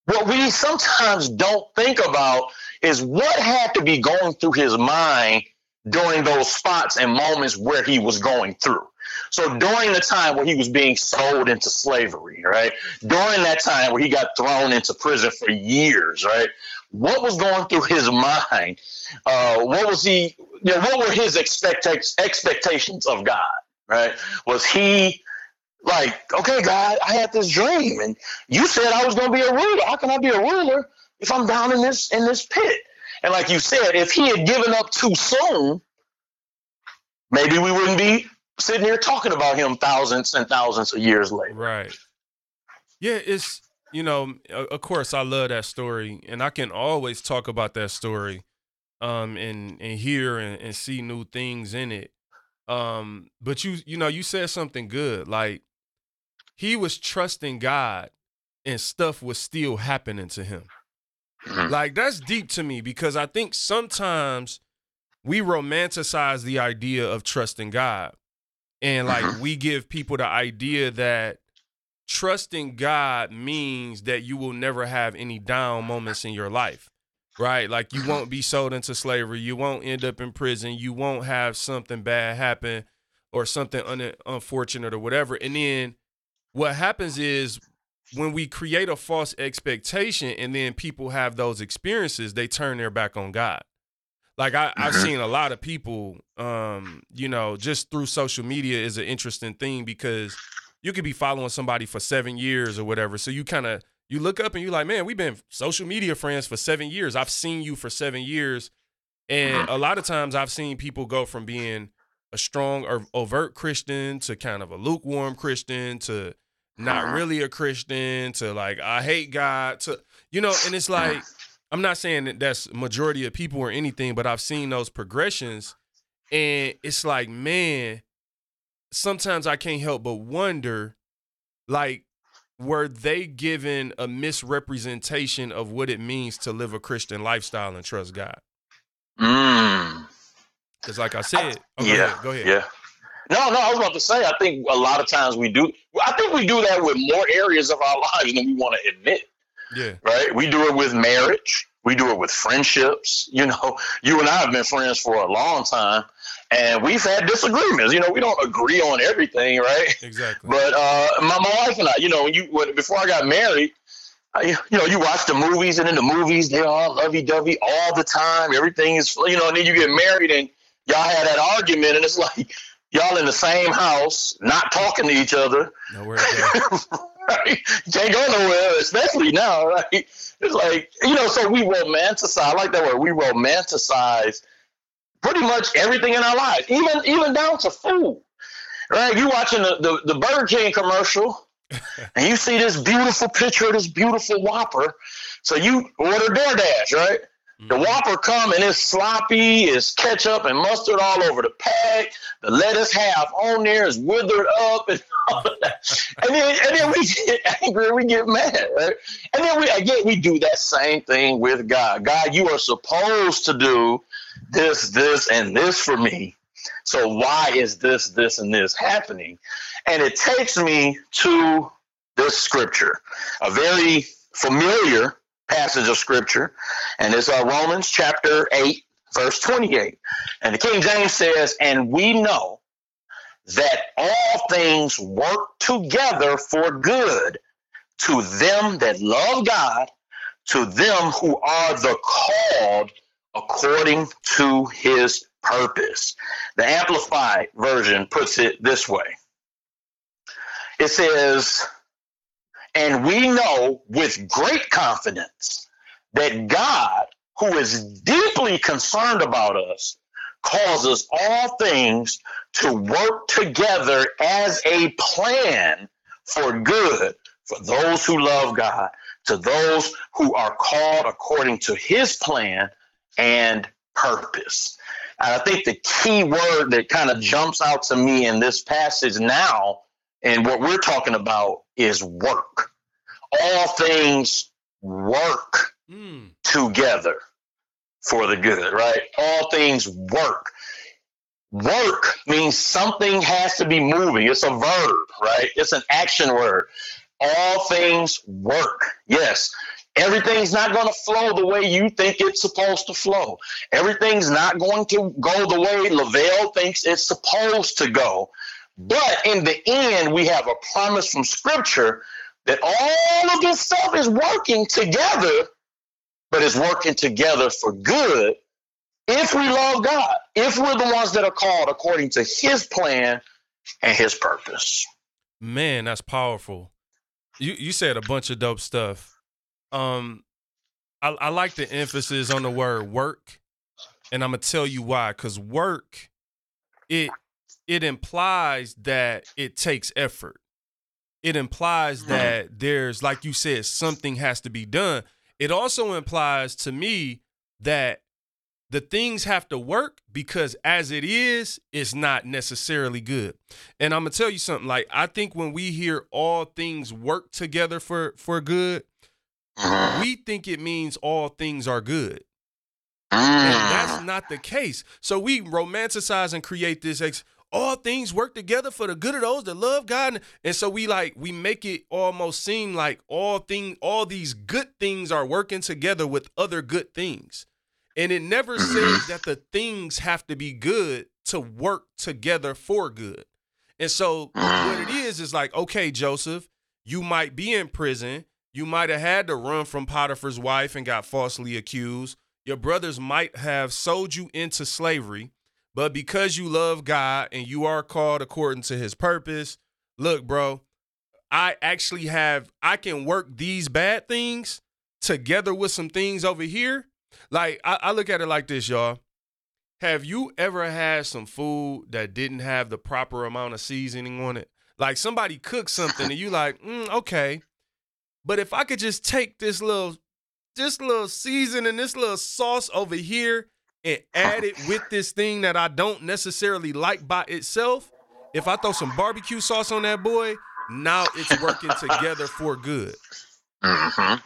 [SPEAKER 6] what we sometimes don't think about is what had to be going through his mind during those spots and moments where he was going through. So during the time where he was being sold into slavery, right? During that time where he got thrown into prison for years, right? What was going through his mind? Uh, what was he? You know, what were his expect- expectations of God? Right? Was he like, okay, God, I had this dream, and you said I was going to be a ruler. How can I be a ruler if I'm down in this in this pit? And like you said, if he had given up too soon, maybe we wouldn't be sitting here talking about him thousands and thousands of years later.
[SPEAKER 1] Right. Yeah, it's you know, of course, I love that story, and I can always talk about that story, um, and and hear and, and see new things in it. Um, but you you know, you said something good, like he was trusting God, and stuff was still happening to him.
[SPEAKER 6] Mhm.
[SPEAKER 1] Like that's deep to me because I think sometimes we romanticize the idea of trusting God. And like
[SPEAKER 6] Mhm.
[SPEAKER 1] we give people the idea that trusting God means that you will never have any down moments in your life. Right? Like you won't be sold into slavery, you won't end up in prison, you won't have something bad happen or something un- unfortunate or whatever. And then what happens is when we create a false expectation and then people have those experiences, they turn their back on God. Like I, I've
[SPEAKER 6] Mhm.
[SPEAKER 1] seen a lot of people, um, you know, just through social media is an interesting thing because you could be following somebody for seven years or whatever. So you kind of you look up and you're like, man, we've been social media friends for seven years. I've seen you for seven years, and uh-huh. a lot of times I've seen people go from being a strong or overt Christian to kind of a lukewarm Christian to not uh-huh. really a Christian to like I hate God to you know, and it's like I'm not saying that that's majority of people or anything, but I've seen those progressions, and it's like, man, sometimes I can't help but wonder, like, were they given a misrepresentation of what it means to live a Christian lifestyle and trust God?
[SPEAKER 6] Mm.
[SPEAKER 1] Because, like I said, oh, go
[SPEAKER 6] yeah,
[SPEAKER 1] ahead, go ahead.
[SPEAKER 6] yeah. No, no, I was about to say. I think a lot of times we do. I think we do that with more areas of our *laughs* lives than we want to admit.
[SPEAKER 1] yeah,
[SPEAKER 6] Right? We do it with marriage. We do it with friendships. You know, *laughs* you and I have been friends for a long time, and we've had disagreements. You know, we don't agree on everything, right?
[SPEAKER 1] exactly. *laughs*
[SPEAKER 6] But uh, my, my wife and I, you know, when you when, before I got married, I, you know, you watch the movies, and in the movies they're all lovey dovey all the time. Everything is, you know, and then you get married, and y'all had that argument, and it's *laughs* like y'all in the same house, not talking to each other.
[SPEAKER 1] Nowhere to go.
[SPEAKER 6] right? You can't go nowhere, especially now, right? It's like you know, so we romanticize. I like that word. We romanticize pretty much everything in our lives, even even down to food. Right? You watching the, the, the Burger King commercial, and you see this beautiful picture of this beautiful Whopper. So you order DoorDash, right? The
[SPEAKER 1] Mhm.
[SPEAKER 6] Whopper come and it's sloppy, it's ketchup and mustard all over the pack. The lettuce half on there is withered up and all of that. And then and then we get *laughs* angry, we get mad, right? And then we again we do that same thing with God. God, you are supposed to do this, this, and this for me. So why is this, this, and this happening? And it takes me to this scripture, a very familiar passage of scripture, and it's uh, Romans chapter 8, verse 28. And the King James says, And we know that all things work together for good to them that love God, to them who are the called according to his purpose. The Amplified version puts it this way it says, And we know with great confidence that God, who is deeply concerned about us, causes all things to work together as a plan for good for those who love God, to those who are called according to his plan and purpose. And I think the key word that kind of jumps out to me in this passage now and what we're talking about is work. All things work
[SPEAKER 1] Mm,
[SPEAKER 6] together for the good, right? All things work. Work means something has to be moving. It's a verb, right? It's an action word. All things work. Yes. Everything's not going to flow the way you think it's supposed to flow. Everything's not going to go the way Lavelle thinks it's supposed to go. But in the end, we have a promise from Scripture that all of this stuff is working together but is working together for good if we love God, if we're the ones that are called according to his plan and his purpose.
[SPEAKER 1] Man, that's powerful. You you said a bunch of dope stuff. Um, I, I like the emphasis on the word work, and I'm gonna tell you why. Cause work, it it implies that it takes effort. It implies
[SPEAKER 6] Mhm.
[SPEAKER 1] that there's, like you said, something has to be done. It also implies to me that the things have to work because as it is, it's not necessarily good. And I'm gonna tell you something. Like I think when we hear all things work together for for good.
[SPEAKER 6] Uh-huh.
[SPEAKER 1] we think it means all things are good. And that's
[SPEAKER 6] Mm.
[SPEAKER 1] not the case. So we romanticize and create this ex all things work together for the good of those that love God. And, and so we like we make it almost seem like all thing all these good things are working together with other good things. And it never says mm-hmm. that the things have to be good to work together for good. And so what it mm. is is like, okay, Joseph, you might be in prison. You might have had to run from Potiphar's wife and got falsely accused. Your brothers might have sold you into slavery, but because you love God and you are called according to his purpose, look, bro, I actually have, I can work these bad things together with some things over here. Like, I, I look at it like this, y'all. Have you ever had some food that didn't have the proper amount of seasoning on it? Like somebody cooked something and you like, mm, okay. But if I could just take this little, this little seasoning, this little sauce over here and add it with this thing that I don't necessarily like by itself, if I throw some barbecue sauce on that boy, now it's working together for good.
[SPEAKER 6] Mhm.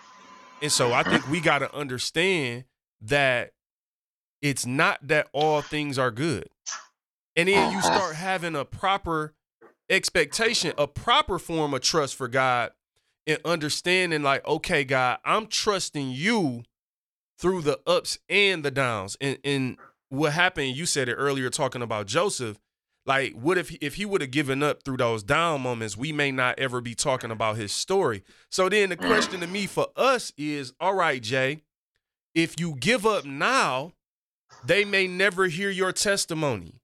[SPEAKER 1] And so I think we got to understand that it's not that all things are good. And then you start having a proper expectation, a proper form of trust for God and understanding like, okay, God, I'm trusting you through the ups and the downs. And and what happened, you said it earlier talking about Joseph, like what if if he would have given up through those down moments, we may not ever be talking about his story. So then the question to me for us is, all right, Jay, if you give up now, they may never hear your testimony.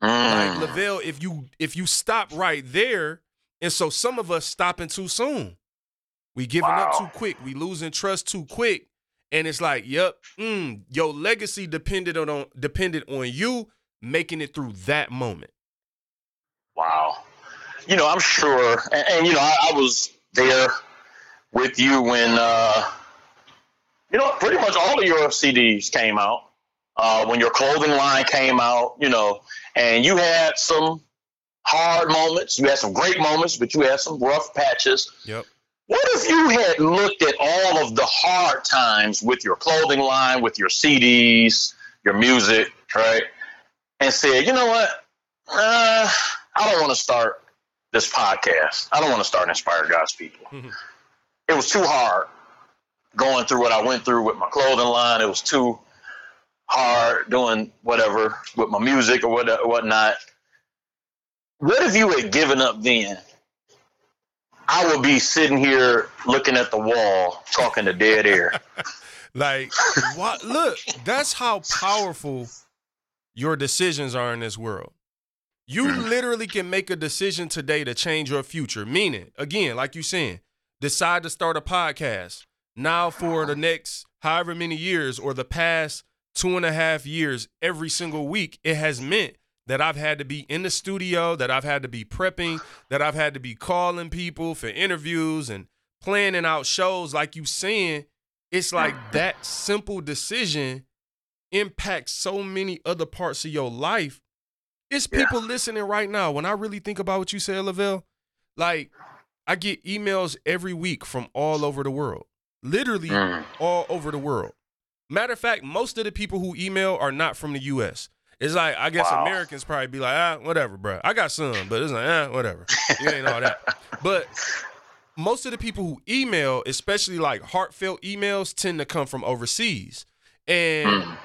[SPEAKER 1] Like
[SPEAKER 6] Mm.
[SPEAKER 1] Lavelle, if you if you stop right there, and so some of us stopping too soon. We giving up too quick. We losing trust too quick. And it's like, yep, mm, your legacy depended on, on depended on you making it through that moment.
[SPEAKER 6] Wow. You know, I'm sure, and, and you know, I, I was there with you when, uh, you know, pretty much all of your CDs came out. Uh, when your clothing line came out, you know, and you had some hard moments, you had some great moments, but you had some rough patches.
[SPEAKER 1] Yep.
[SPEAKER 6] What if you had looked at all of the hard times with your clothing line, with your CDs, your music, right, and said, you know what? Uh, I don't want to start this podcast. I don't want to start Inspire God's People.
[SPEAKER 1] Mhm.
[SPEAKER 6] It was too hard going through what I went through with my clothing line. It was too hard doing whatever with my music or what whatnot. What if you had given up then? I would be sitting here looking at the wall, talking to dead air. *laughs*
[SPEAKER 1] Like, what? Look, that's how powerful your decisions are in this world. You mm. literally can make a decision today to change your future. Meaning, again, like you saying, decide to start a podcast. Now, for the next however many years or the past two and a half years, every single week, it has meant that I've had to be in the studio, that I've had to be prepping, that I've had to be calling people for interviews and planning out shows. Like you saying, it's like *laughs* that simple decision impacts so many other parts of your life. It's
[SPEAKER 6] Yeah.
[SPEAKER 1] people listening right now. When I really think about what you said, Lavelle, like I get emails every week from all over the world, literally
[SPEAKER 6] Mm.
[SPEAKER 1] all over the world. Matter of fact, most of the people who email are not from the U.S. It's like I guess
[SPEAKER 6] Wow.
[SPEAKER 1] Americans probably be like, ah, whatever, bro. I got some, but it's like, ah, whatever. You ain't all that. *laughs* But most of the people who email, especially like heartfelt emails, tend to come from overseas. And
[SPEAKER 6] Mm.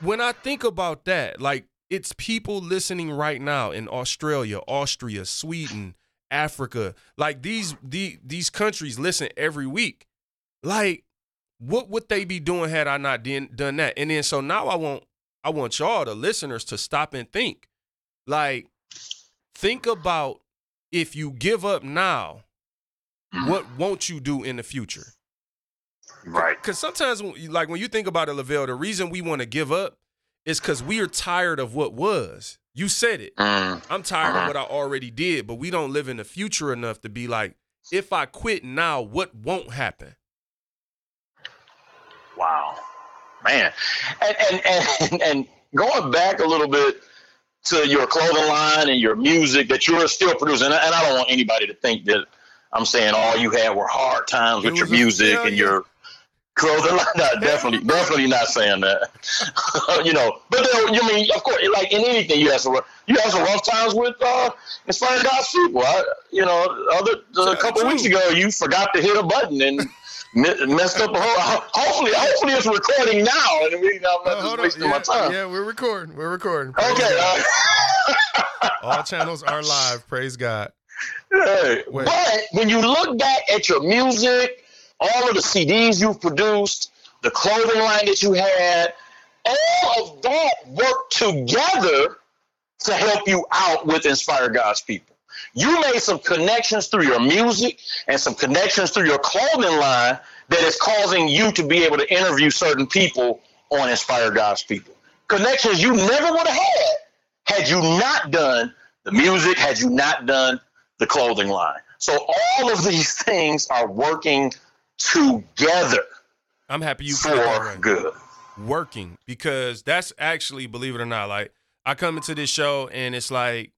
[SPEAKER 1] when I think about that, like it's people listening right now in Australia, Austria, Sweden, Africa. Like these the, these countries listen every week. Like what would they be doing had I not done done that? And then so now I want I want y'all the listeners to stop and think. Like think about if you give up now, what won't you do in the future?
[SPEAKER 6] Right.
[SPEAKER 1] Because sometimes, when you- like when you think about it, Lavelle, the reason we want to give up is because we are tired of what was. You said it.
[SPEAKER 6] Mm,
[SPEAKER 1] I'm tired
[SPEAKER 6] Uh-huh.
[SPEAKER 1] of what I already did, but we don't live in the future enough to be like, if I quit now, what won't happen?
[SPEAKER 6] wow. Man. And, and, and, *laughs* and going back a little bit to your clothing line and your music that you're still producing, and I don't want anybody to think that I'm saying all you had were hard times
[SPEAKER 1] It
[SPEAKER 6] with your music and your clothing line. *laughs* No, definitely, definitely not saying that. *laughs* you know, but then, you mean, of course, like in anything, you have some you have some rough times with uh, inspiring God's people. I, you know, other a couple weeks ago, you forgot to hit a button and messed up a whole. Hopefully, hopefully it's recording now, and we I'm not
[SPEAKER 1] Uh,
[SPEAKER 6] just
[SPEAKER 1] hold on.
[SPEAKER 6] wasting
[SPEAKER 1] Yeah,
[SPEAKER 6] my time.
[SPEAKER 1] yeah, we're recording. We're recording.
[SPEAKER 6] Okay. Uh,
[SPEAKER 1] All channels are live. Praise God.
[SPEAKER 6] Hey,
[SPEAKER 1] Wait.
[SPEAKER 6] But when you look back at your music, all of the CDs you've produced, the clothing line that you had, all of that worked together to help you out with Inspire God's People. You made some connections through your music and some connections through your clothing line that is causing you to be able to interview certain people on Inspire God's People. Connections you never would have had had you not done the music, had you not done the clothing line. So all of these things are working together
[SPEAKER 1] I'm happy you put it that
[SPEAKER 6] for
[SPEAKER 1] way.
[SPEAKER 6] good.
[SPEAKER 1] working because that's actually believe it or not like i come into this show and it's like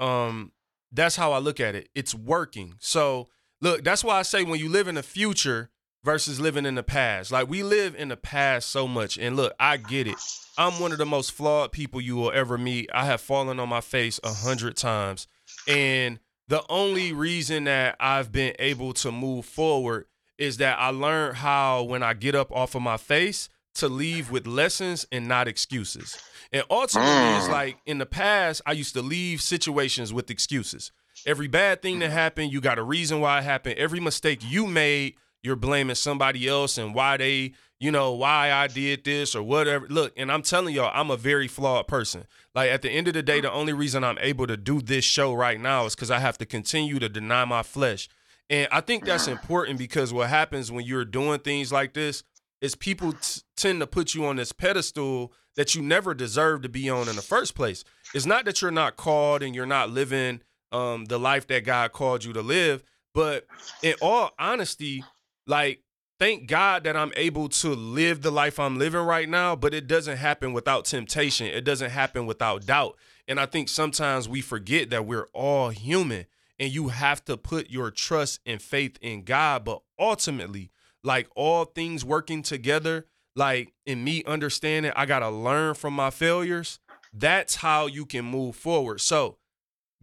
[SPEAKER 1] um that's how i look at it. It's working. So look that's why i say when you live in the future versus living in the past. Like we live in the past so much and look i get it. I'm one of the most flawed people you will ever meet. I have fallen on my face a hundred times. And the only reason that i've been able to move forward is that i learned how when i get up off of my face to leave with lessons and not excuses. And ultimately, it's
[SPEAKER 6] Mm.
[SPEAKER 1] like in the past, I used to leave situations with excuses. Every bad thing that happened, you got a reason why it happened. Every mistake you made, you're blaming somebody else and why they, you know, why I did this or whatever. Look, and I'm telling y'all, I'm a very flawed person. Like at the end of the day, the only reason I'm able to do this show right now is because I have to continue to deny my flesh. And I think that's important because what happens when you're doing things like this is people t- tend to put you on this pedestal that you never deserve to be on in the first place. It's not that you're not called and you're not living um, the life that God called you to live, but in all honesty, like thank God that I'm able to live the life I'm living right now, but it doesn't happen without temptation. It doesn't happen without doubt. And I think sometimes we forget that we're all human and you have to put your trust and faith in God, but ultimately like all things working together, like in me understanding, I got to learn from my failures. That's how you can move forward. So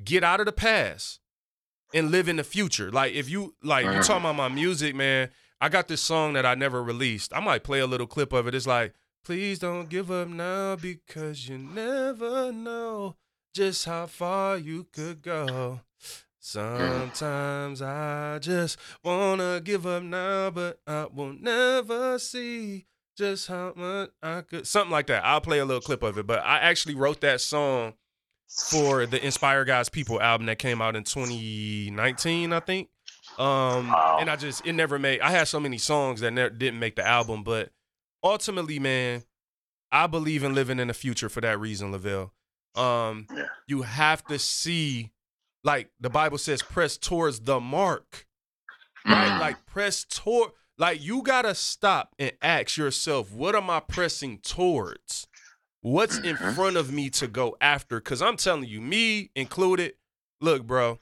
[SPEAKER 1] get out of the past and live in the future. Like if you like you talking about my music, man, I got this song that I never released. I might play a little clip of it. It's like, please don't give up now because you never know just how far you could go. Mm. Sometimes I just wanna give up now, but I will never see just how much I could. Something like that. I'll play a little clip of it, but I actually wrote that song for the Inspire God's People album that came out in 2019, I think. Um,
[SPEAKER 6] Wow.
[SPEAKER 1] and I just it never made. I had so many songs that never didn't make the album, but ultimately, man, I believe in living in the future for that reason, Lavelle. Um,
[SPEAKER 6] Yeah.
[SPEAKER 1] you have to see, like the Bible says, press towards the mark, right?
[SPEAKER 6] Mm.
[SPEAKER 1] Like press toward. Like you gotta stop and ask yourself, what am I pressing towards? What's in
[SPEAKER 6] Mhm.
[SPEAKER 1] front of me to go after? Cause I'm telling you, me included. Look, bro,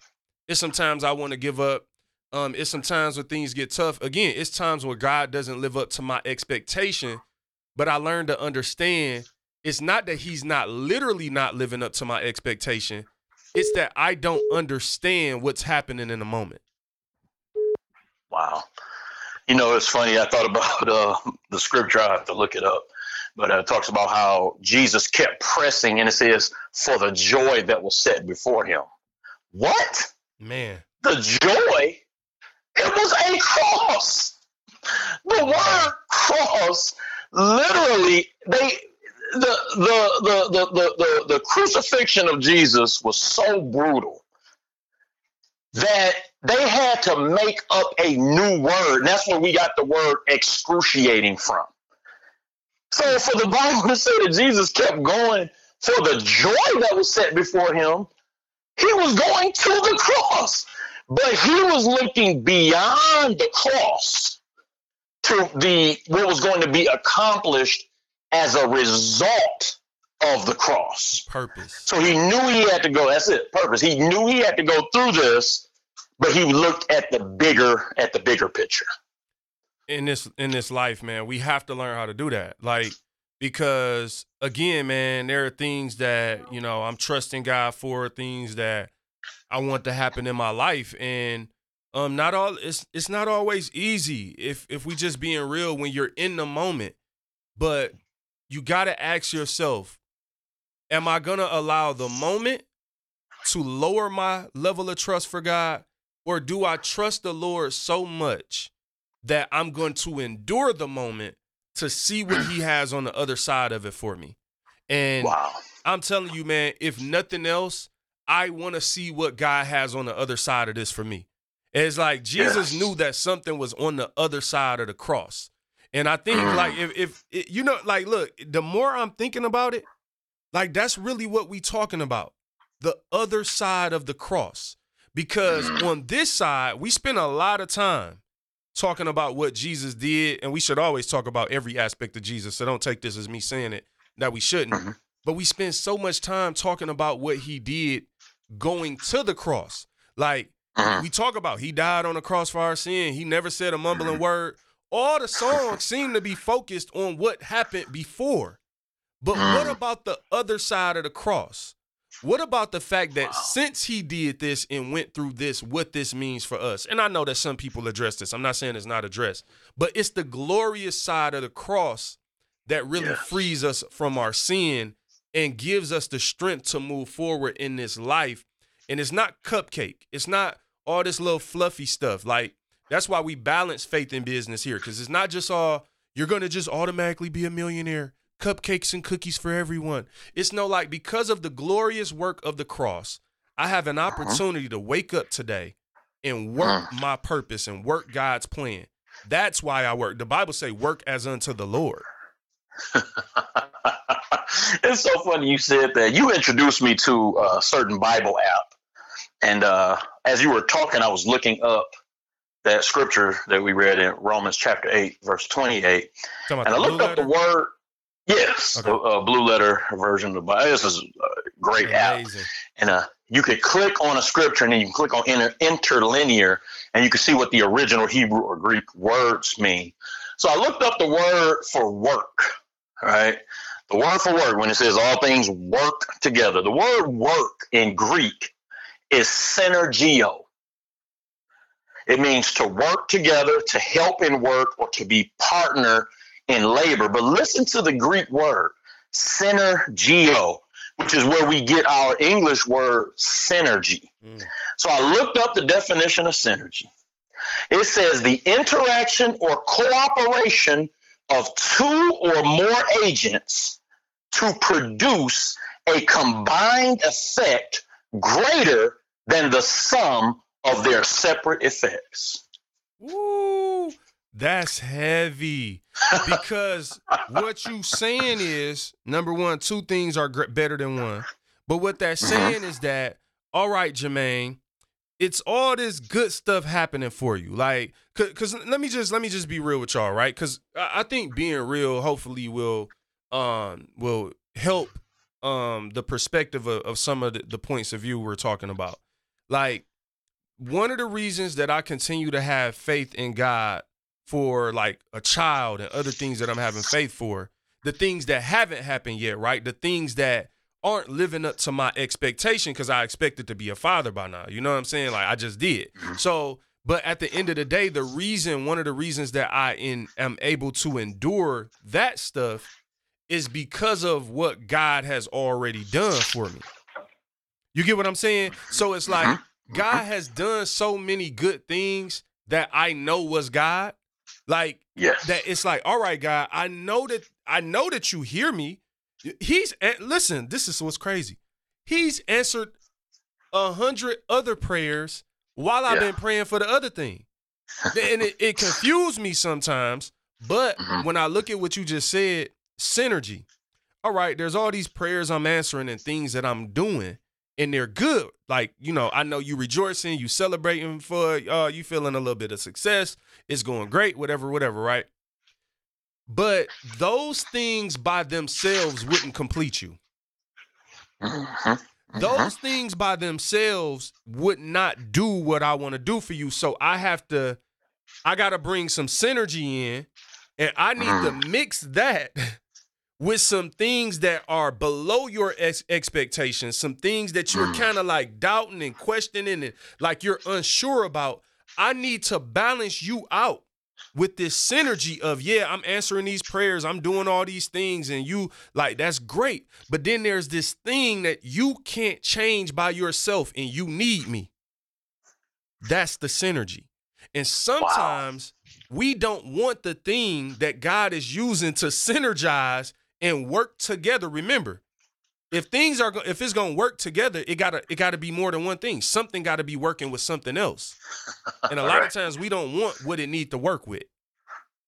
[SPEAKER 1] it's sometimes I want to give up. Um, it's sometimes when things get tough. Again, it's times where God doesn't live up to my expectation, but I learned to understand it's not that He's not literally not living up to my expectation. It's that I don't understand what's happening in the moment.
[SPEAKER 6] Wow. You know, it's funny. I thought about *laughs* uh, the scripture. I have to look it up. But uh, it talks about how Jesus kept pressing, and it says, for the joy that was set before him. What?
[SPEAKER 1] Man,
[SPEAKER 6] The joy? It was a cross. The word cross, literally, they. The, the, the, the, the, the, the crucifixion of Jesus was so brutal that they had to make up a new word. That's where we got the word excruciating from. So for the Bible to say that Jesus kept going for the joy that was set before him, he was going to the cross. But he was looking beyond the cross to the what was going to be accomplished as a result of the cross.
[SPEAKER 1] Purpose.
[SPEAKER 6] So he knew he had to go. That's it. Purpose. He knew he had to go through this, but he looked at the bigger at the bigger picture.
[SPEAKER 1] in this in this life, man, we have to learn how to do that. Like because again, man, there are things that, you know, I'm trusting God for, things that I want to happen in my life and um not all it's it's not always easy if if we just being real when you're in the moment. But you got to ask yourself, am I going to allow the moment to lower my level of trust for God or do I trust the Lord so much that I'm going to endure the moment to see what he *clears throat* has on the other side of it for me. And
[SPEAKER 6] Wow.
[SPEAKER 1] I'm telling you, man, if nothing else, I want to see what God has on the other side of this for me. It's like Jesus
[SPEAKER 6] Yes.
[SPEAKER 1] knew that something was on the other side of the cross. And I think
[SPEAKER 6] Mm.
[SPEAKER 1] like if if it, you know like look, the more I'm thinking about it, like that's really what we talking about. The other side of the cross. Because on this side, we spend a lot of time talking about what Jesus did, and we should always talk about every aspect of Jesus. So don't take this as me saying it that we shouldn't.
[SPEAKER 6] Mhm.
[SPEAKER 1] But we spend so much time talking about what he did going to the cross. Like
[SPEAKER 6] Mhm.
[SPEAKER 1] we talk about he died on the cross for our sin. He never said a mumbling word. All the songs seem to be focused on what happened before. But what about the other side of the cross? What about the fact that
[SPEAKER 6] Wow.
[SPEAKER 1] since he did this and went through this, what this means for us? And I know that some people address this. I'm not saying it's not addressed, but it's the glorious side of the cross that really
[SPEAKER 6] Yes.
[SPEAKER 1] frees us from our sin and gives us the strength to move forward in this life. And it's not cupcake. It's not all this little fluffy stuff. Like that's why we balance faith and business here because it's not just all you're going to just automatically be a millionaire. Cupcakes and cookies for everyone. It's no like because of the glorious work of the cross, I have an opportunity to wake up today and work my purpose and work God's plan. That's why I work. The Bible say work as unto the Lord. *laughs*
[SPEAKER 6] it's so funny you said that. You introduced me to a certain Bible app, and uh, as you were talking, I was looking up that scripture that we read in Romans chapter eight, verse twenty-eight, and I looked up the word. Yes,
[SPEAKER 1] Okay.
[SPEAKER 6] a, a blue letter version of the Bible. This is a great app. And uh, you could click on a scripture and then you can click on inter- interlinear and you can see what the original Hebrew or Greek words mean. So I looked up the word for work, right? The word for work, when it says all things work together, the word work in Greek is synergio. It means to work together, to help in work, or to be partner in labor. But listen to the Greek word, synergio which is where we get our English word synergy.
[SPEAKER 1] Mm.
[SPEAKER 6] So I looked up the definition of synergy. It says the interaction or cooperation of two or more agents to produce a combined effect greater than the sum of their separate effects.
[SPEAKER 1] Woo, that's heavy. Because what you saying is number one, two things are gr- better than one. But what that's saying is that, all right, Jermaine, it's all this good stuff happening for you. Like, cause let me just let me just be real with y'all, right? Because I, I think being real hopefully will um will help um the perspective of, of some of the, the points of view we're talking about. Like, one of the reasons that I continue to have faith in God for like a child and other things that I'm having faith for, the things that haven't happened yet, right? The things that aren't living up to my expectation because I expected to be a father by now. You know what I'm saying? Like I just did. Mm-hmm. So, but at the end of the day, the reason, one of the reasons that I in, am able to endure that stuff is because of what God has already done for me. You get what I'm saying? So it's like mm-hmm. God mm-hmm. has done so many good things that I know was God. Like
[SPEAKER 6] Yes.
[SPEAKER 1] that it's like, all right, God, I know that I know that you hear me. He's and listen, this is what's crazy. He's answered a hundred other prayers while I've
[SPEAKER 6] Yeah.
[SPEAKER 1] been praying for the other thing. and it, it confused me sometimes. But
[SPEAKER 6] Mhm.
[SPEAKER 1] when I look at what you just said, synergy. All right, there's all these prayers I'm answering and things that I'm doing, and they're good. Like, you know, I know you rejoicing, you celebrating for uh you feeling a little bit of success. It's going great, whatever, whatever, right? But those things by themselves wouldn't complete you.
[SPEAKER 6] Mhm.
[SPEAKER 1] Those things by themselves would not do what I want to do for you. So I have to, I got to bring some synergy in, and I need to mix that *laughs* with some things that are below your ex- expectations, some things that you're
[SPEAKER 6] Mm.
[SPEAKER 1] kind of like doubting and questioning and like you're unsure about. I need to balance you out with this synergy of yeah i'm answering these prayers i'm doing all these things and you like that's great but then there's this thing that you can't change by yourself and you need me that's the synergy and sometimes we don't want the thing that god is using to synergize and work together remember if things are if it's going to work together it got to it got to be more than one thing something got to be working with something else and a *laughs* lot of times we don't want what it need to work with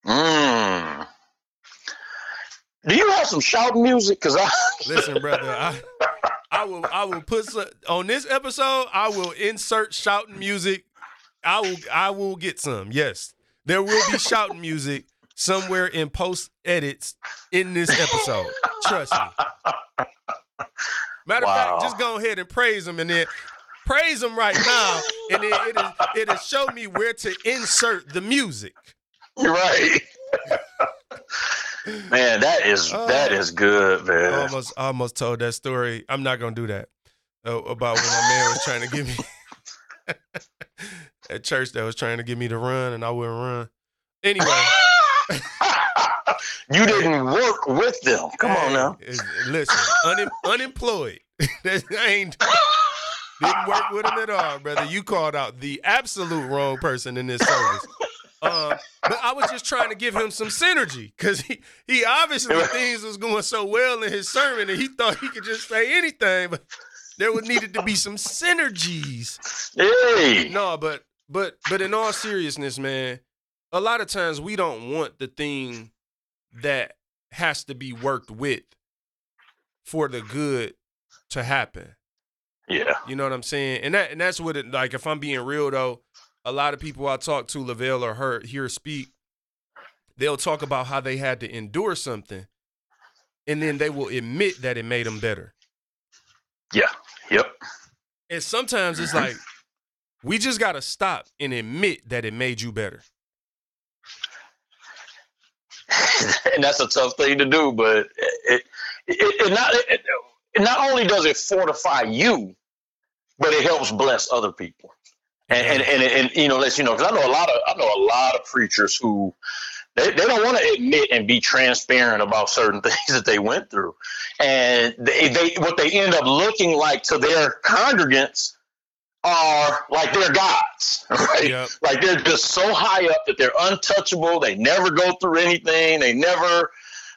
[SPEAKER 6] Mm. Do you have some shouting music? Cause I *laughs*
[SPEAKER 1] Listen, brother, I, I will I will put some, on this episode. I will insert shouting music. I will I will get some. Yes, there will be shouting music somewhere in post edits in this episode. Trust me. Matter of
[SPEAKER 6] Wow.
[SPEAKER 1] fact, just go ahead and praise them, and then praise them right now, and then it'll it'll show me where to insert the music.
[SPEAKER 6] Right. man, that is that
[SPEAKER 1] Oh.
[SPEAKER 6] is good,
[SPEAKER 1] I
[SPEAKER 6] man.
[SPEAKER 1] almost I almost told that story. I'm not gonna do that. Uh, about when my man was trying to give me *laughs* at church that was trying to get me to run and I wouldn't run. Anyway, *laughs*
[SPEAKER 6] you didn't work with them. Come on now.
[SPEAKER 1] Listen, unem- unemployed. *laughs* That- ain't didn't work with him at all, brother. You called out the absolute wrong person in this service. *laughs* Um, but I was just trying to give him some synergy because he, he obviously things was going so well in his sermon and he thought he could just say anything, but there would needed to be some synergies.
[SPEAKER 6] Hey.
[SPEAKER 1] No, but but but in all seriousness, man, a lot of times we don't want the thing that has to be worked with for the good to happen.
[SPEAKER 6] Yeah.
[SPEAKER 1] You know what I'm saying? And that and that's what it like if I'm being real though, a lot of people I talk to, Lavelle or her hear speak, they'll talk about how they had to endure something and then they will admit that it made them better.
[SPEAKER 6] Yeah. Yep.
[SPEAKER 1] And sometimes it's mm-hmm. like we just gotta stop and admit that it made you better. *laughs*
[SPEAKER 6] and that's a tough thing to do, but it it, it not it, not only does it fortify you, but it helps bless other people. And and and, and you know, let you know, because I know a lot of I know a lot of preachers who they, they don't want to admit and be transparent about certain *laughs* things that they went through, and they, they what they end up looking like to their congregants are like they're gods, *laughs* right?
[SPEAKER 1] Yep.
[SPEAKER 6] Like they're just so high up that they're untouchable. They never go through anything. They never,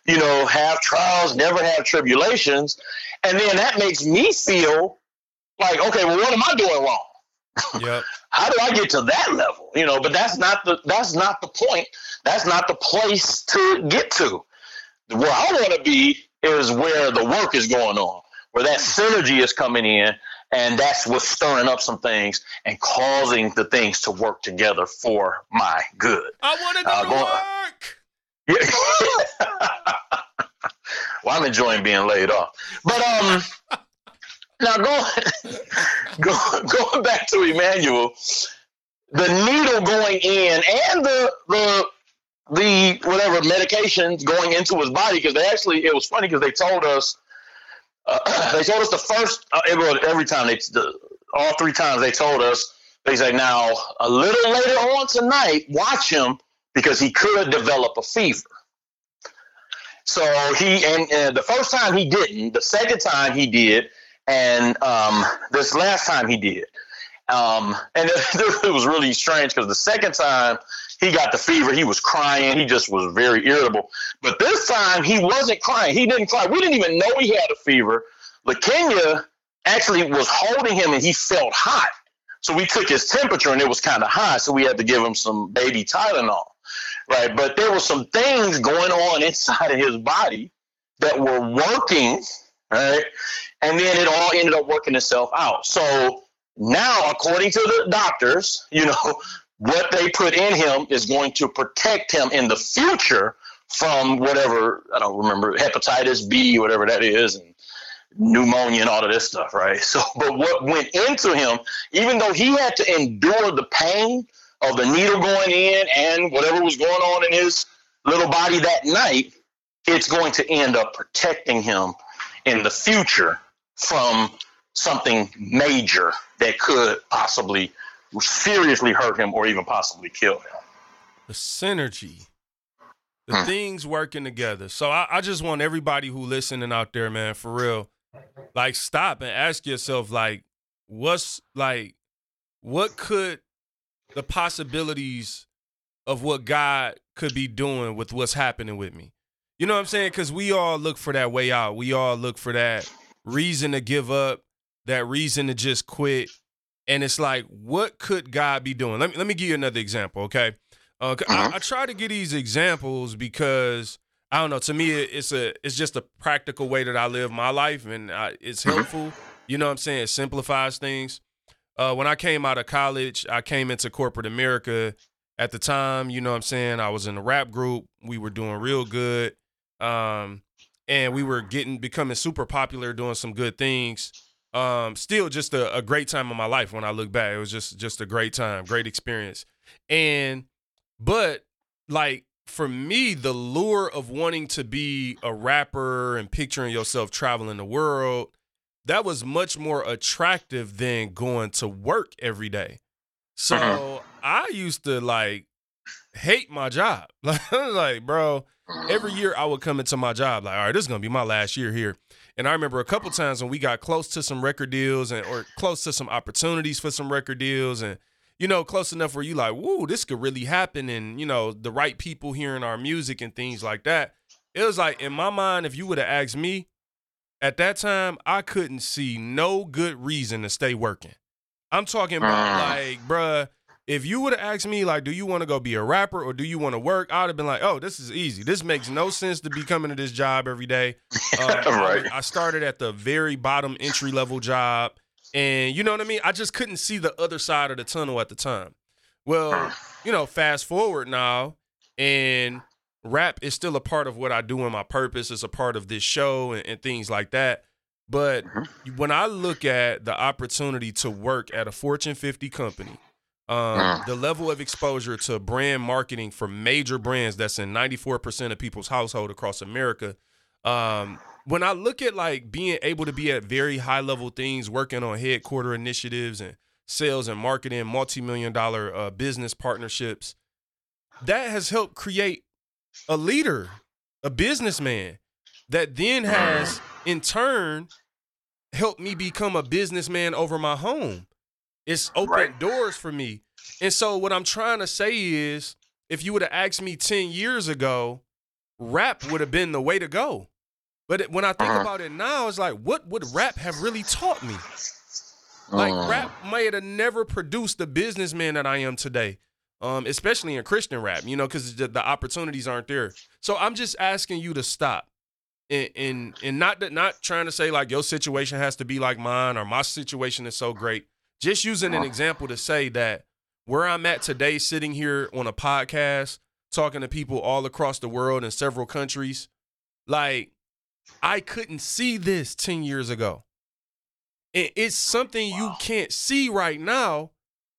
[SPEAKER 6] you know, have trials, never have tribulations. And then that makes me feel like, okay, well, what am I doing wrong?
[SPEAKER 1] Yep. *laughs*
[SPEAKER 6] How do I get to that level? You know, but that's not the that's not the point. That's not the place to get to. Where I want to be is where the work is going on, where that synergy is coming in, and that's what's stirring up some things and causing the things to work together for my good.
[SPEAKER 1] I wanna go
[SPEAKER 6] Uh,
[SPEAKER 1] to work.
[SPEAKER 6] Yeah. *laughs* well, I'm enjoying being laid off. But um, *laughs* now going *laughs* go, going back to Emmanuel, the needle going in and the the the whatever medications going into his body because they actually it was funny because they told us uh, *clears throat* they told us the first uh, every, time they the, all three times they told us they say now a little later on tonight watch him because he could develop a fever. So he and, and the first time he didn't, the second time he did, and um, this last time he did. Um, and *laughs* it, was really strange because the second time he got the fever, he was crying. He just was very irritable. But this time he wasn't crying. He didn't cry. We didn't even know he had a fever. LaKenya actually was holding him and he felt hot. So we took his temperature and it was kind of high, so we had to give him some baby Tylenol, right? But there were some things going on inside of his body that were working, right? And then it all ended up working itself out. So now, according to the doctors, you know, what they put in him is going to protect him in the future from whatever I don't remember hepatitis B, whatever that is, and pneumonia and all of this stuff, right? *laughs* So, but what went into him, even though he had to endure the pain of the needle going in and whatever was going on in his little body that night, it's going to end up protecting him in the future from something major that could possibly seriously hurt him or even possibly kill him.
[SPEAKER 1] The synergy, the
[SPEAKER 6] Hmm.
[SPEAKER 1] things working together. So I, I just want everybody who listening out there, man, for real, like stop and ask yourself, like, what's like, what could the possibilities of what God could be doing with what's happening with me? You know what I'm saying? Because we all look for that way out. We all look for that reason to give up, that reason to just quit. And it's like, what could God be doing? Let me let me give you another example, okay? Uh, 'cause I, I try to get these examples because I don't know. To me, it- it's a it's just a practical way that I live my life, and I, it's helpful. You know what I'm saying? It simplifies things. Uh, when I came out of college, I came into corporate America. At the time, you know what I'm saying? I was in a rap group. We were doing real good. Um, and we were getting becoming super popular, doing some good things. Um, still just a, a great time of my life when I look back. It was just just a great time, great experience. And but like for me, the lure of wanting to be a rapper and picturing yourself traveling the world, that was much more attractive than going to work every day. So
[SPEAKER 6] Mhm.
[SPEAKER 1] I used to like hate my job. *laughs* like, bro, every year I would come into my job like, all right, this is gonna be my last year here. And I remember a couple times when we got close to some record deals and or close to some opportunities for some record deals and you know, close enough where you like, woo, this could really happen and you know, the right people hearing our music and things like that. It was like in my mind, if you would have asked me at that time, I couldn't see no good reason to stay working. I'm talking about like, bruh, if you would have asked me, like, do you want to go be a rapper or do you want to work? I'd have been like, oh, this is easy. This makes no sense to be coming to this job every day. *laughs* Uh, I-
[SPEAKER 6] Right.
[SPEAKER 1] I, started at the very bottom entry level job. And you know what I mean? I just couldn't see the other side of the tunnel at the time. Well, hmm. you know, fast forward now, and rap is still a part of what I do and my purpose. It's a part of this show and, and things like that. But mm-hmm. when I look at the opportunity to work at a Fortune 50 company, um,
[SPEAKER 6] Mm.
[SPEAKER 1] the level of exposure to brand marketing for major brands that's in 94% of people's household across America. Um, when I look at like being able to be at very high level things, working on headquarter initiatives and sales and marketing, multi million dollar uh, business partnerships, that has helped create a leader, a businessman that then has in turn helped me become a businessman over my home. It's opened
[SPEAKER 6] Right.
[SPEAKER 1] doors for me. And so what I'm trying to say is if you would have asked me 10 years ago, rap would have been the way to go. But it, when I think
[SPEAKER 6] Uh-huh.
[SPEAKER 1] about it now, it's like, what would rap have really taught me? Like
[SPEAKER 6] Mm.
[SPEAKER 1] rap might have never produced the businessman that I am today. Um, especially in Christian rap, you know, because the, the opportunities aren't there. So I'm just asking you to stop, and and and not that not trying to say like your situation has to be like mine or my situation is so great. Just using an example to say that where I'm at today, sitting here on a podcast, talking to people all across the world in several countries, like I couldn't see this 10 years ago. And it's something you can't see right now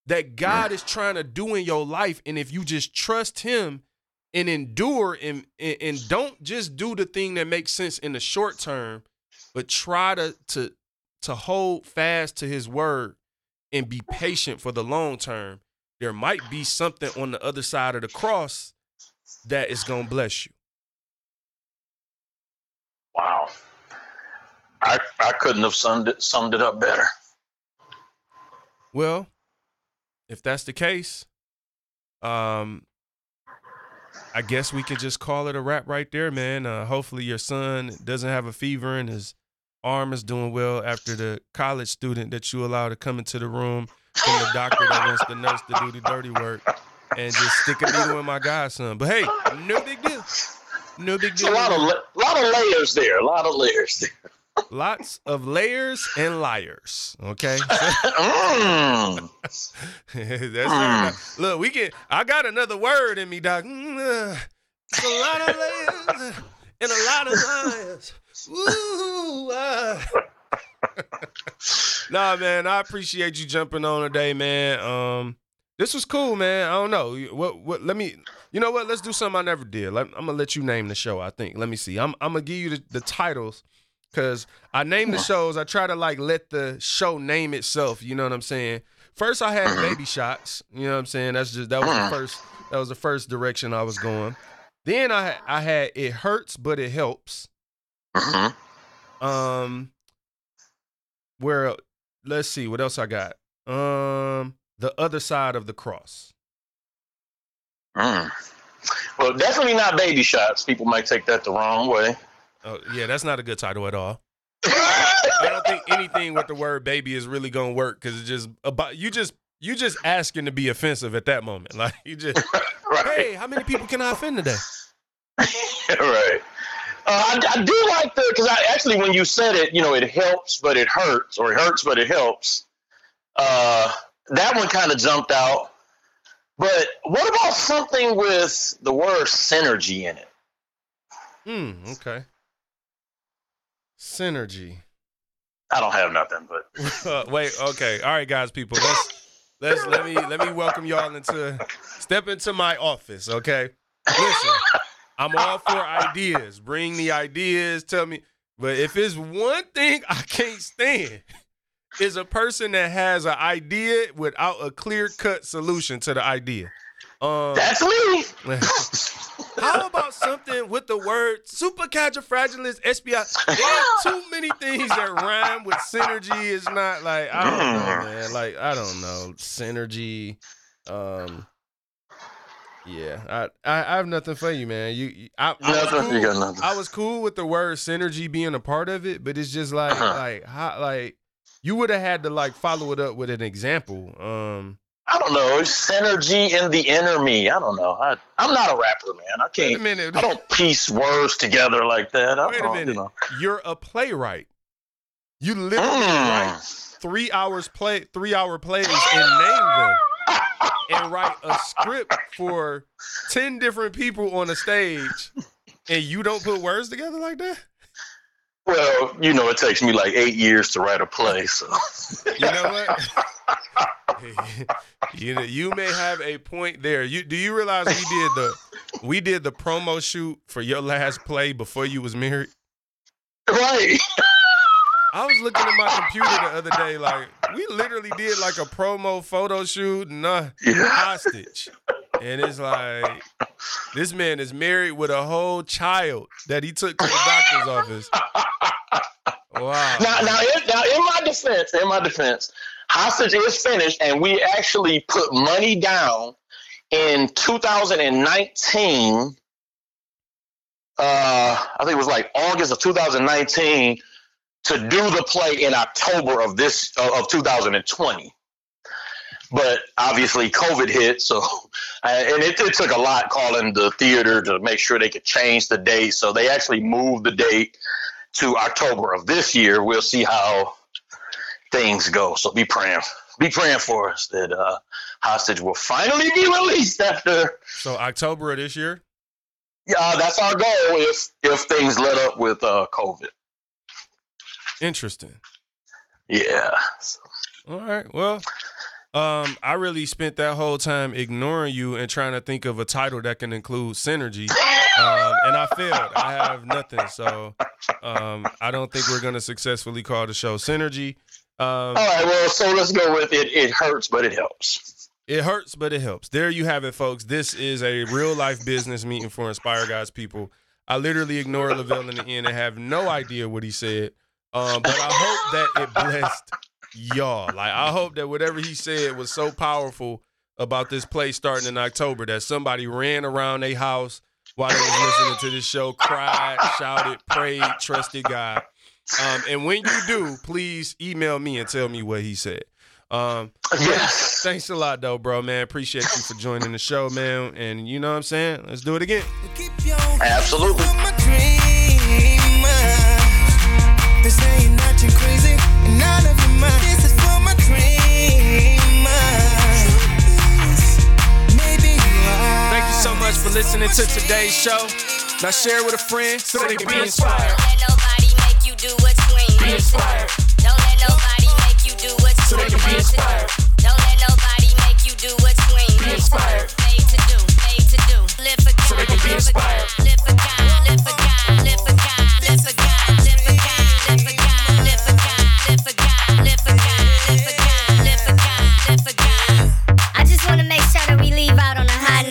[SPEAKER 1] that God is trying to do in your life. And if you just trust Him and endure and, and, and don't just do the thing that makes sense in the short term, but try to, to, to hold fast to His word and be patient for the long term, there might be something on the other side of the cross that is going to bless you.
[SPEAKER 6] Wow. I I couldn't have summed it summed it up better.
[SPEAKER 1] Well, if that's the case, um, I guess we could just call it a wrap right there, man. Uh, hopefully, your son doesn't have a fever and his arm is doing well after the college student that you allowed to come into the room from the doctor that wants the nurse to do the dirty work and just stick a needle in my godson. But hey, no big deal. No big deal.
[SPEAKER 6] A
[SPEAKER 1] deal.
[SPEAKER 6] lot of la- lot of layers there. A lot of layers there.
[SPEAKER 1] Lots of layers and liars. Okay. *laughs* *laughs*
[SPEAKER 6] Mm.
[SPEAKER 1] That's right. Look, we can. I got another word in me, doc. Mm, uh, it's a lot of layers and a lot of liars. Woo! Uh. nah, man. I appreciate you jumping on today, man. Um, this was cool, man. I don't know what. What? Let me. You know what? Let's do something I never did. Let, I'm gonna let you name the show. I think. Let me see. I'm. I'm gonna give you the, the titles because I name the shows. I try to like let the show name itself. You know what I'm saying? First, I had baby shots. You know what I'm saying? That's just that was the first. That was the first direction I was going. Then I had- I had it hurts, but it helps.
[SPEAKER 6] Mhm.
[SPEAKER 1] Um, where let's see what else I got. Um, the other side of the cross.
[SPEAKER 6] Mm. Well, definitely not baby shots. People might take that the wrong way.
[SPEAKER 1] Oh yeah, that's not a good title at all. I don't think anything with the word baby is really gonna work because it's just about you just you just asking to be offensive at that moment. *laughs* Like you just *laughs*
[SPEAKER 6] right.
[SPEAKER 1] hey, how many people can I offend today? *laughs*
[SPEAKER 6] right. Uh, I, I do like the because I actually when you said it, you know, it helps but it hurts, or it hurts but it helps. Uh, that one kind of jumped out. But what about something with the word synergy in it?
[SPEAKER 1] Hmm. Okay. Synergy.
[SPEAKER 6] I don't have nothing, but *laughs*
[SPEAKER 1] wait, okay. All right, guys, people. Let's let's let me let me welcome y'all into step into my office, okay? Listen, I'm all for ideas. Bring the ideas, tell me. But if it's one thing I can't stand, is a person that has an idea without a clear-cut solution to the idea. Um
[SPEAKER 6] that's me. *laughs*
[SPEAKER 1] how about something with the word supercalifragilisticexpialidocious? There are too many things that rhyme with synergy. It's not like I don't know, man. Like I don't know synergy. Um, yeah, I I, I have nothing for you, man. You, you I, I was cool. I was cool with the word synergy being a part of it, but it's just like
[SPEAKER 6] Uh-huh.
[SPEAKER 1] like how like you would have had to like follow it up with an example. Um,
[SPEAKER 6] I don't know. Synergy in the inner me. I don't know. I, I'm not a rapper, man. I
[SPEAKER 1] wait a
[SPEAKER 6] can't.
[SPEAKER 1] minute.
[SPEAKER 6] I don't piece words together like that. I
[SPEAKER 1] Wait a minute.
[SPEAKER 6] You know.
[SPEAKER 1] You're a playwright. You literally write
[SPEAKER 6] Mm.
[SPEAKER 1] three hours play three hour plays and name them and write a script for 10 different people on a stage and you don't put words together like that
[SPEAKER 6] Well, you know, it takes me like eight years to write a play, so.
[SPEAKER 1] You know what? *laughs* You know you may have a point there. You do you realize we did the we did the promo shoot for your last play before you was married?
[SPEAKER 6] Right.
[SPEAKER 1] I was looking at my computer the other day, like we literally did like a promo photo shoot and uh,
[SPEAKER 6] Yeah.
[SPEAKER 1] hostage, and it's like this man is married with a whole child that he took to the doctor's office. Wow.
[SPEAKER 6] Now, now, in, now, in my defense, in my defense, hostage is finished, and we actually put money down in 2019. Uh, I think it was like August of 2019 to do the play in October of this of 2020. But obviously, COVID hit, so *laughs* and it, it took a lot calling the theater to make sure they could change the date. So they actually moved the date to October of this year. We'll see how things go. So be praying, be praying for us that uh, hostage will finally be released after.
[SPEAKER 1] So October of this year.
[SPEAKER 6] Yeah, that's our goal. If if things let up with uh, COVID,
[SPEAKER 1] Interesting.
[SPEAKER 6] yeah.
[SPEAKER 1] All right. Well, um, I really spent that whole time ignoring you and trying to think of a title that can include synergy. Um, and I failed. I have nothing. So um, I don't think we're gonna successfully call the show synergy. Um,
[SPEAKER 6] All right. Well, so let's go with it. It hurts, but it helps.
[SPEAKER 1] It hurts, but it helps. There you have it, folks. This is a real life business meeting for Inspire God's People. I literally ignored Lavelle in the end and have no idea what he said. Um, but I hope that it blessed y'all. Like I hope that whatever he said was so powerful about this play starting in October that somebody ran around their house while they was listening to this show, cried, shouted, prayed, trusted God. Um, and when you do, please email me and tell me what he said. Um,
[SPEAKER 6] Yes.
[SPEAKER 1] thanks a lot, though, bro, man. Appreciate you for joining the show, man. And you know what I'm saying? Let's do it again.
[SPEAKER 6] Absolutely.
[SPEAKER 4] They say you're not too crazy, and I love you, man. This is for my dream. Maybe you are.
[SPEAKER 1] Thank you so much for listening to today's show. Now share it with a friend so they can be inspired.
[SPEAKER 7] Don't let nobody make you do what's green.
[SPEAKER 1] Be inspired.
[SPEAKER 7] Don't let nobody make you do what's
[SPEAKER 1] So they be inspired.
[SPEAKER 7] Don't let nobody make you do what's green.
[SPEAKER 1] Be inspired.
[SPEAKER 7] Made to do, made to do. Live for God,
[SPEAKER 1] So they can be
[SPEAKER 7] live for God,
[SPEAKER 1] inspired.
[SPEAKER 7] live for God, live for God,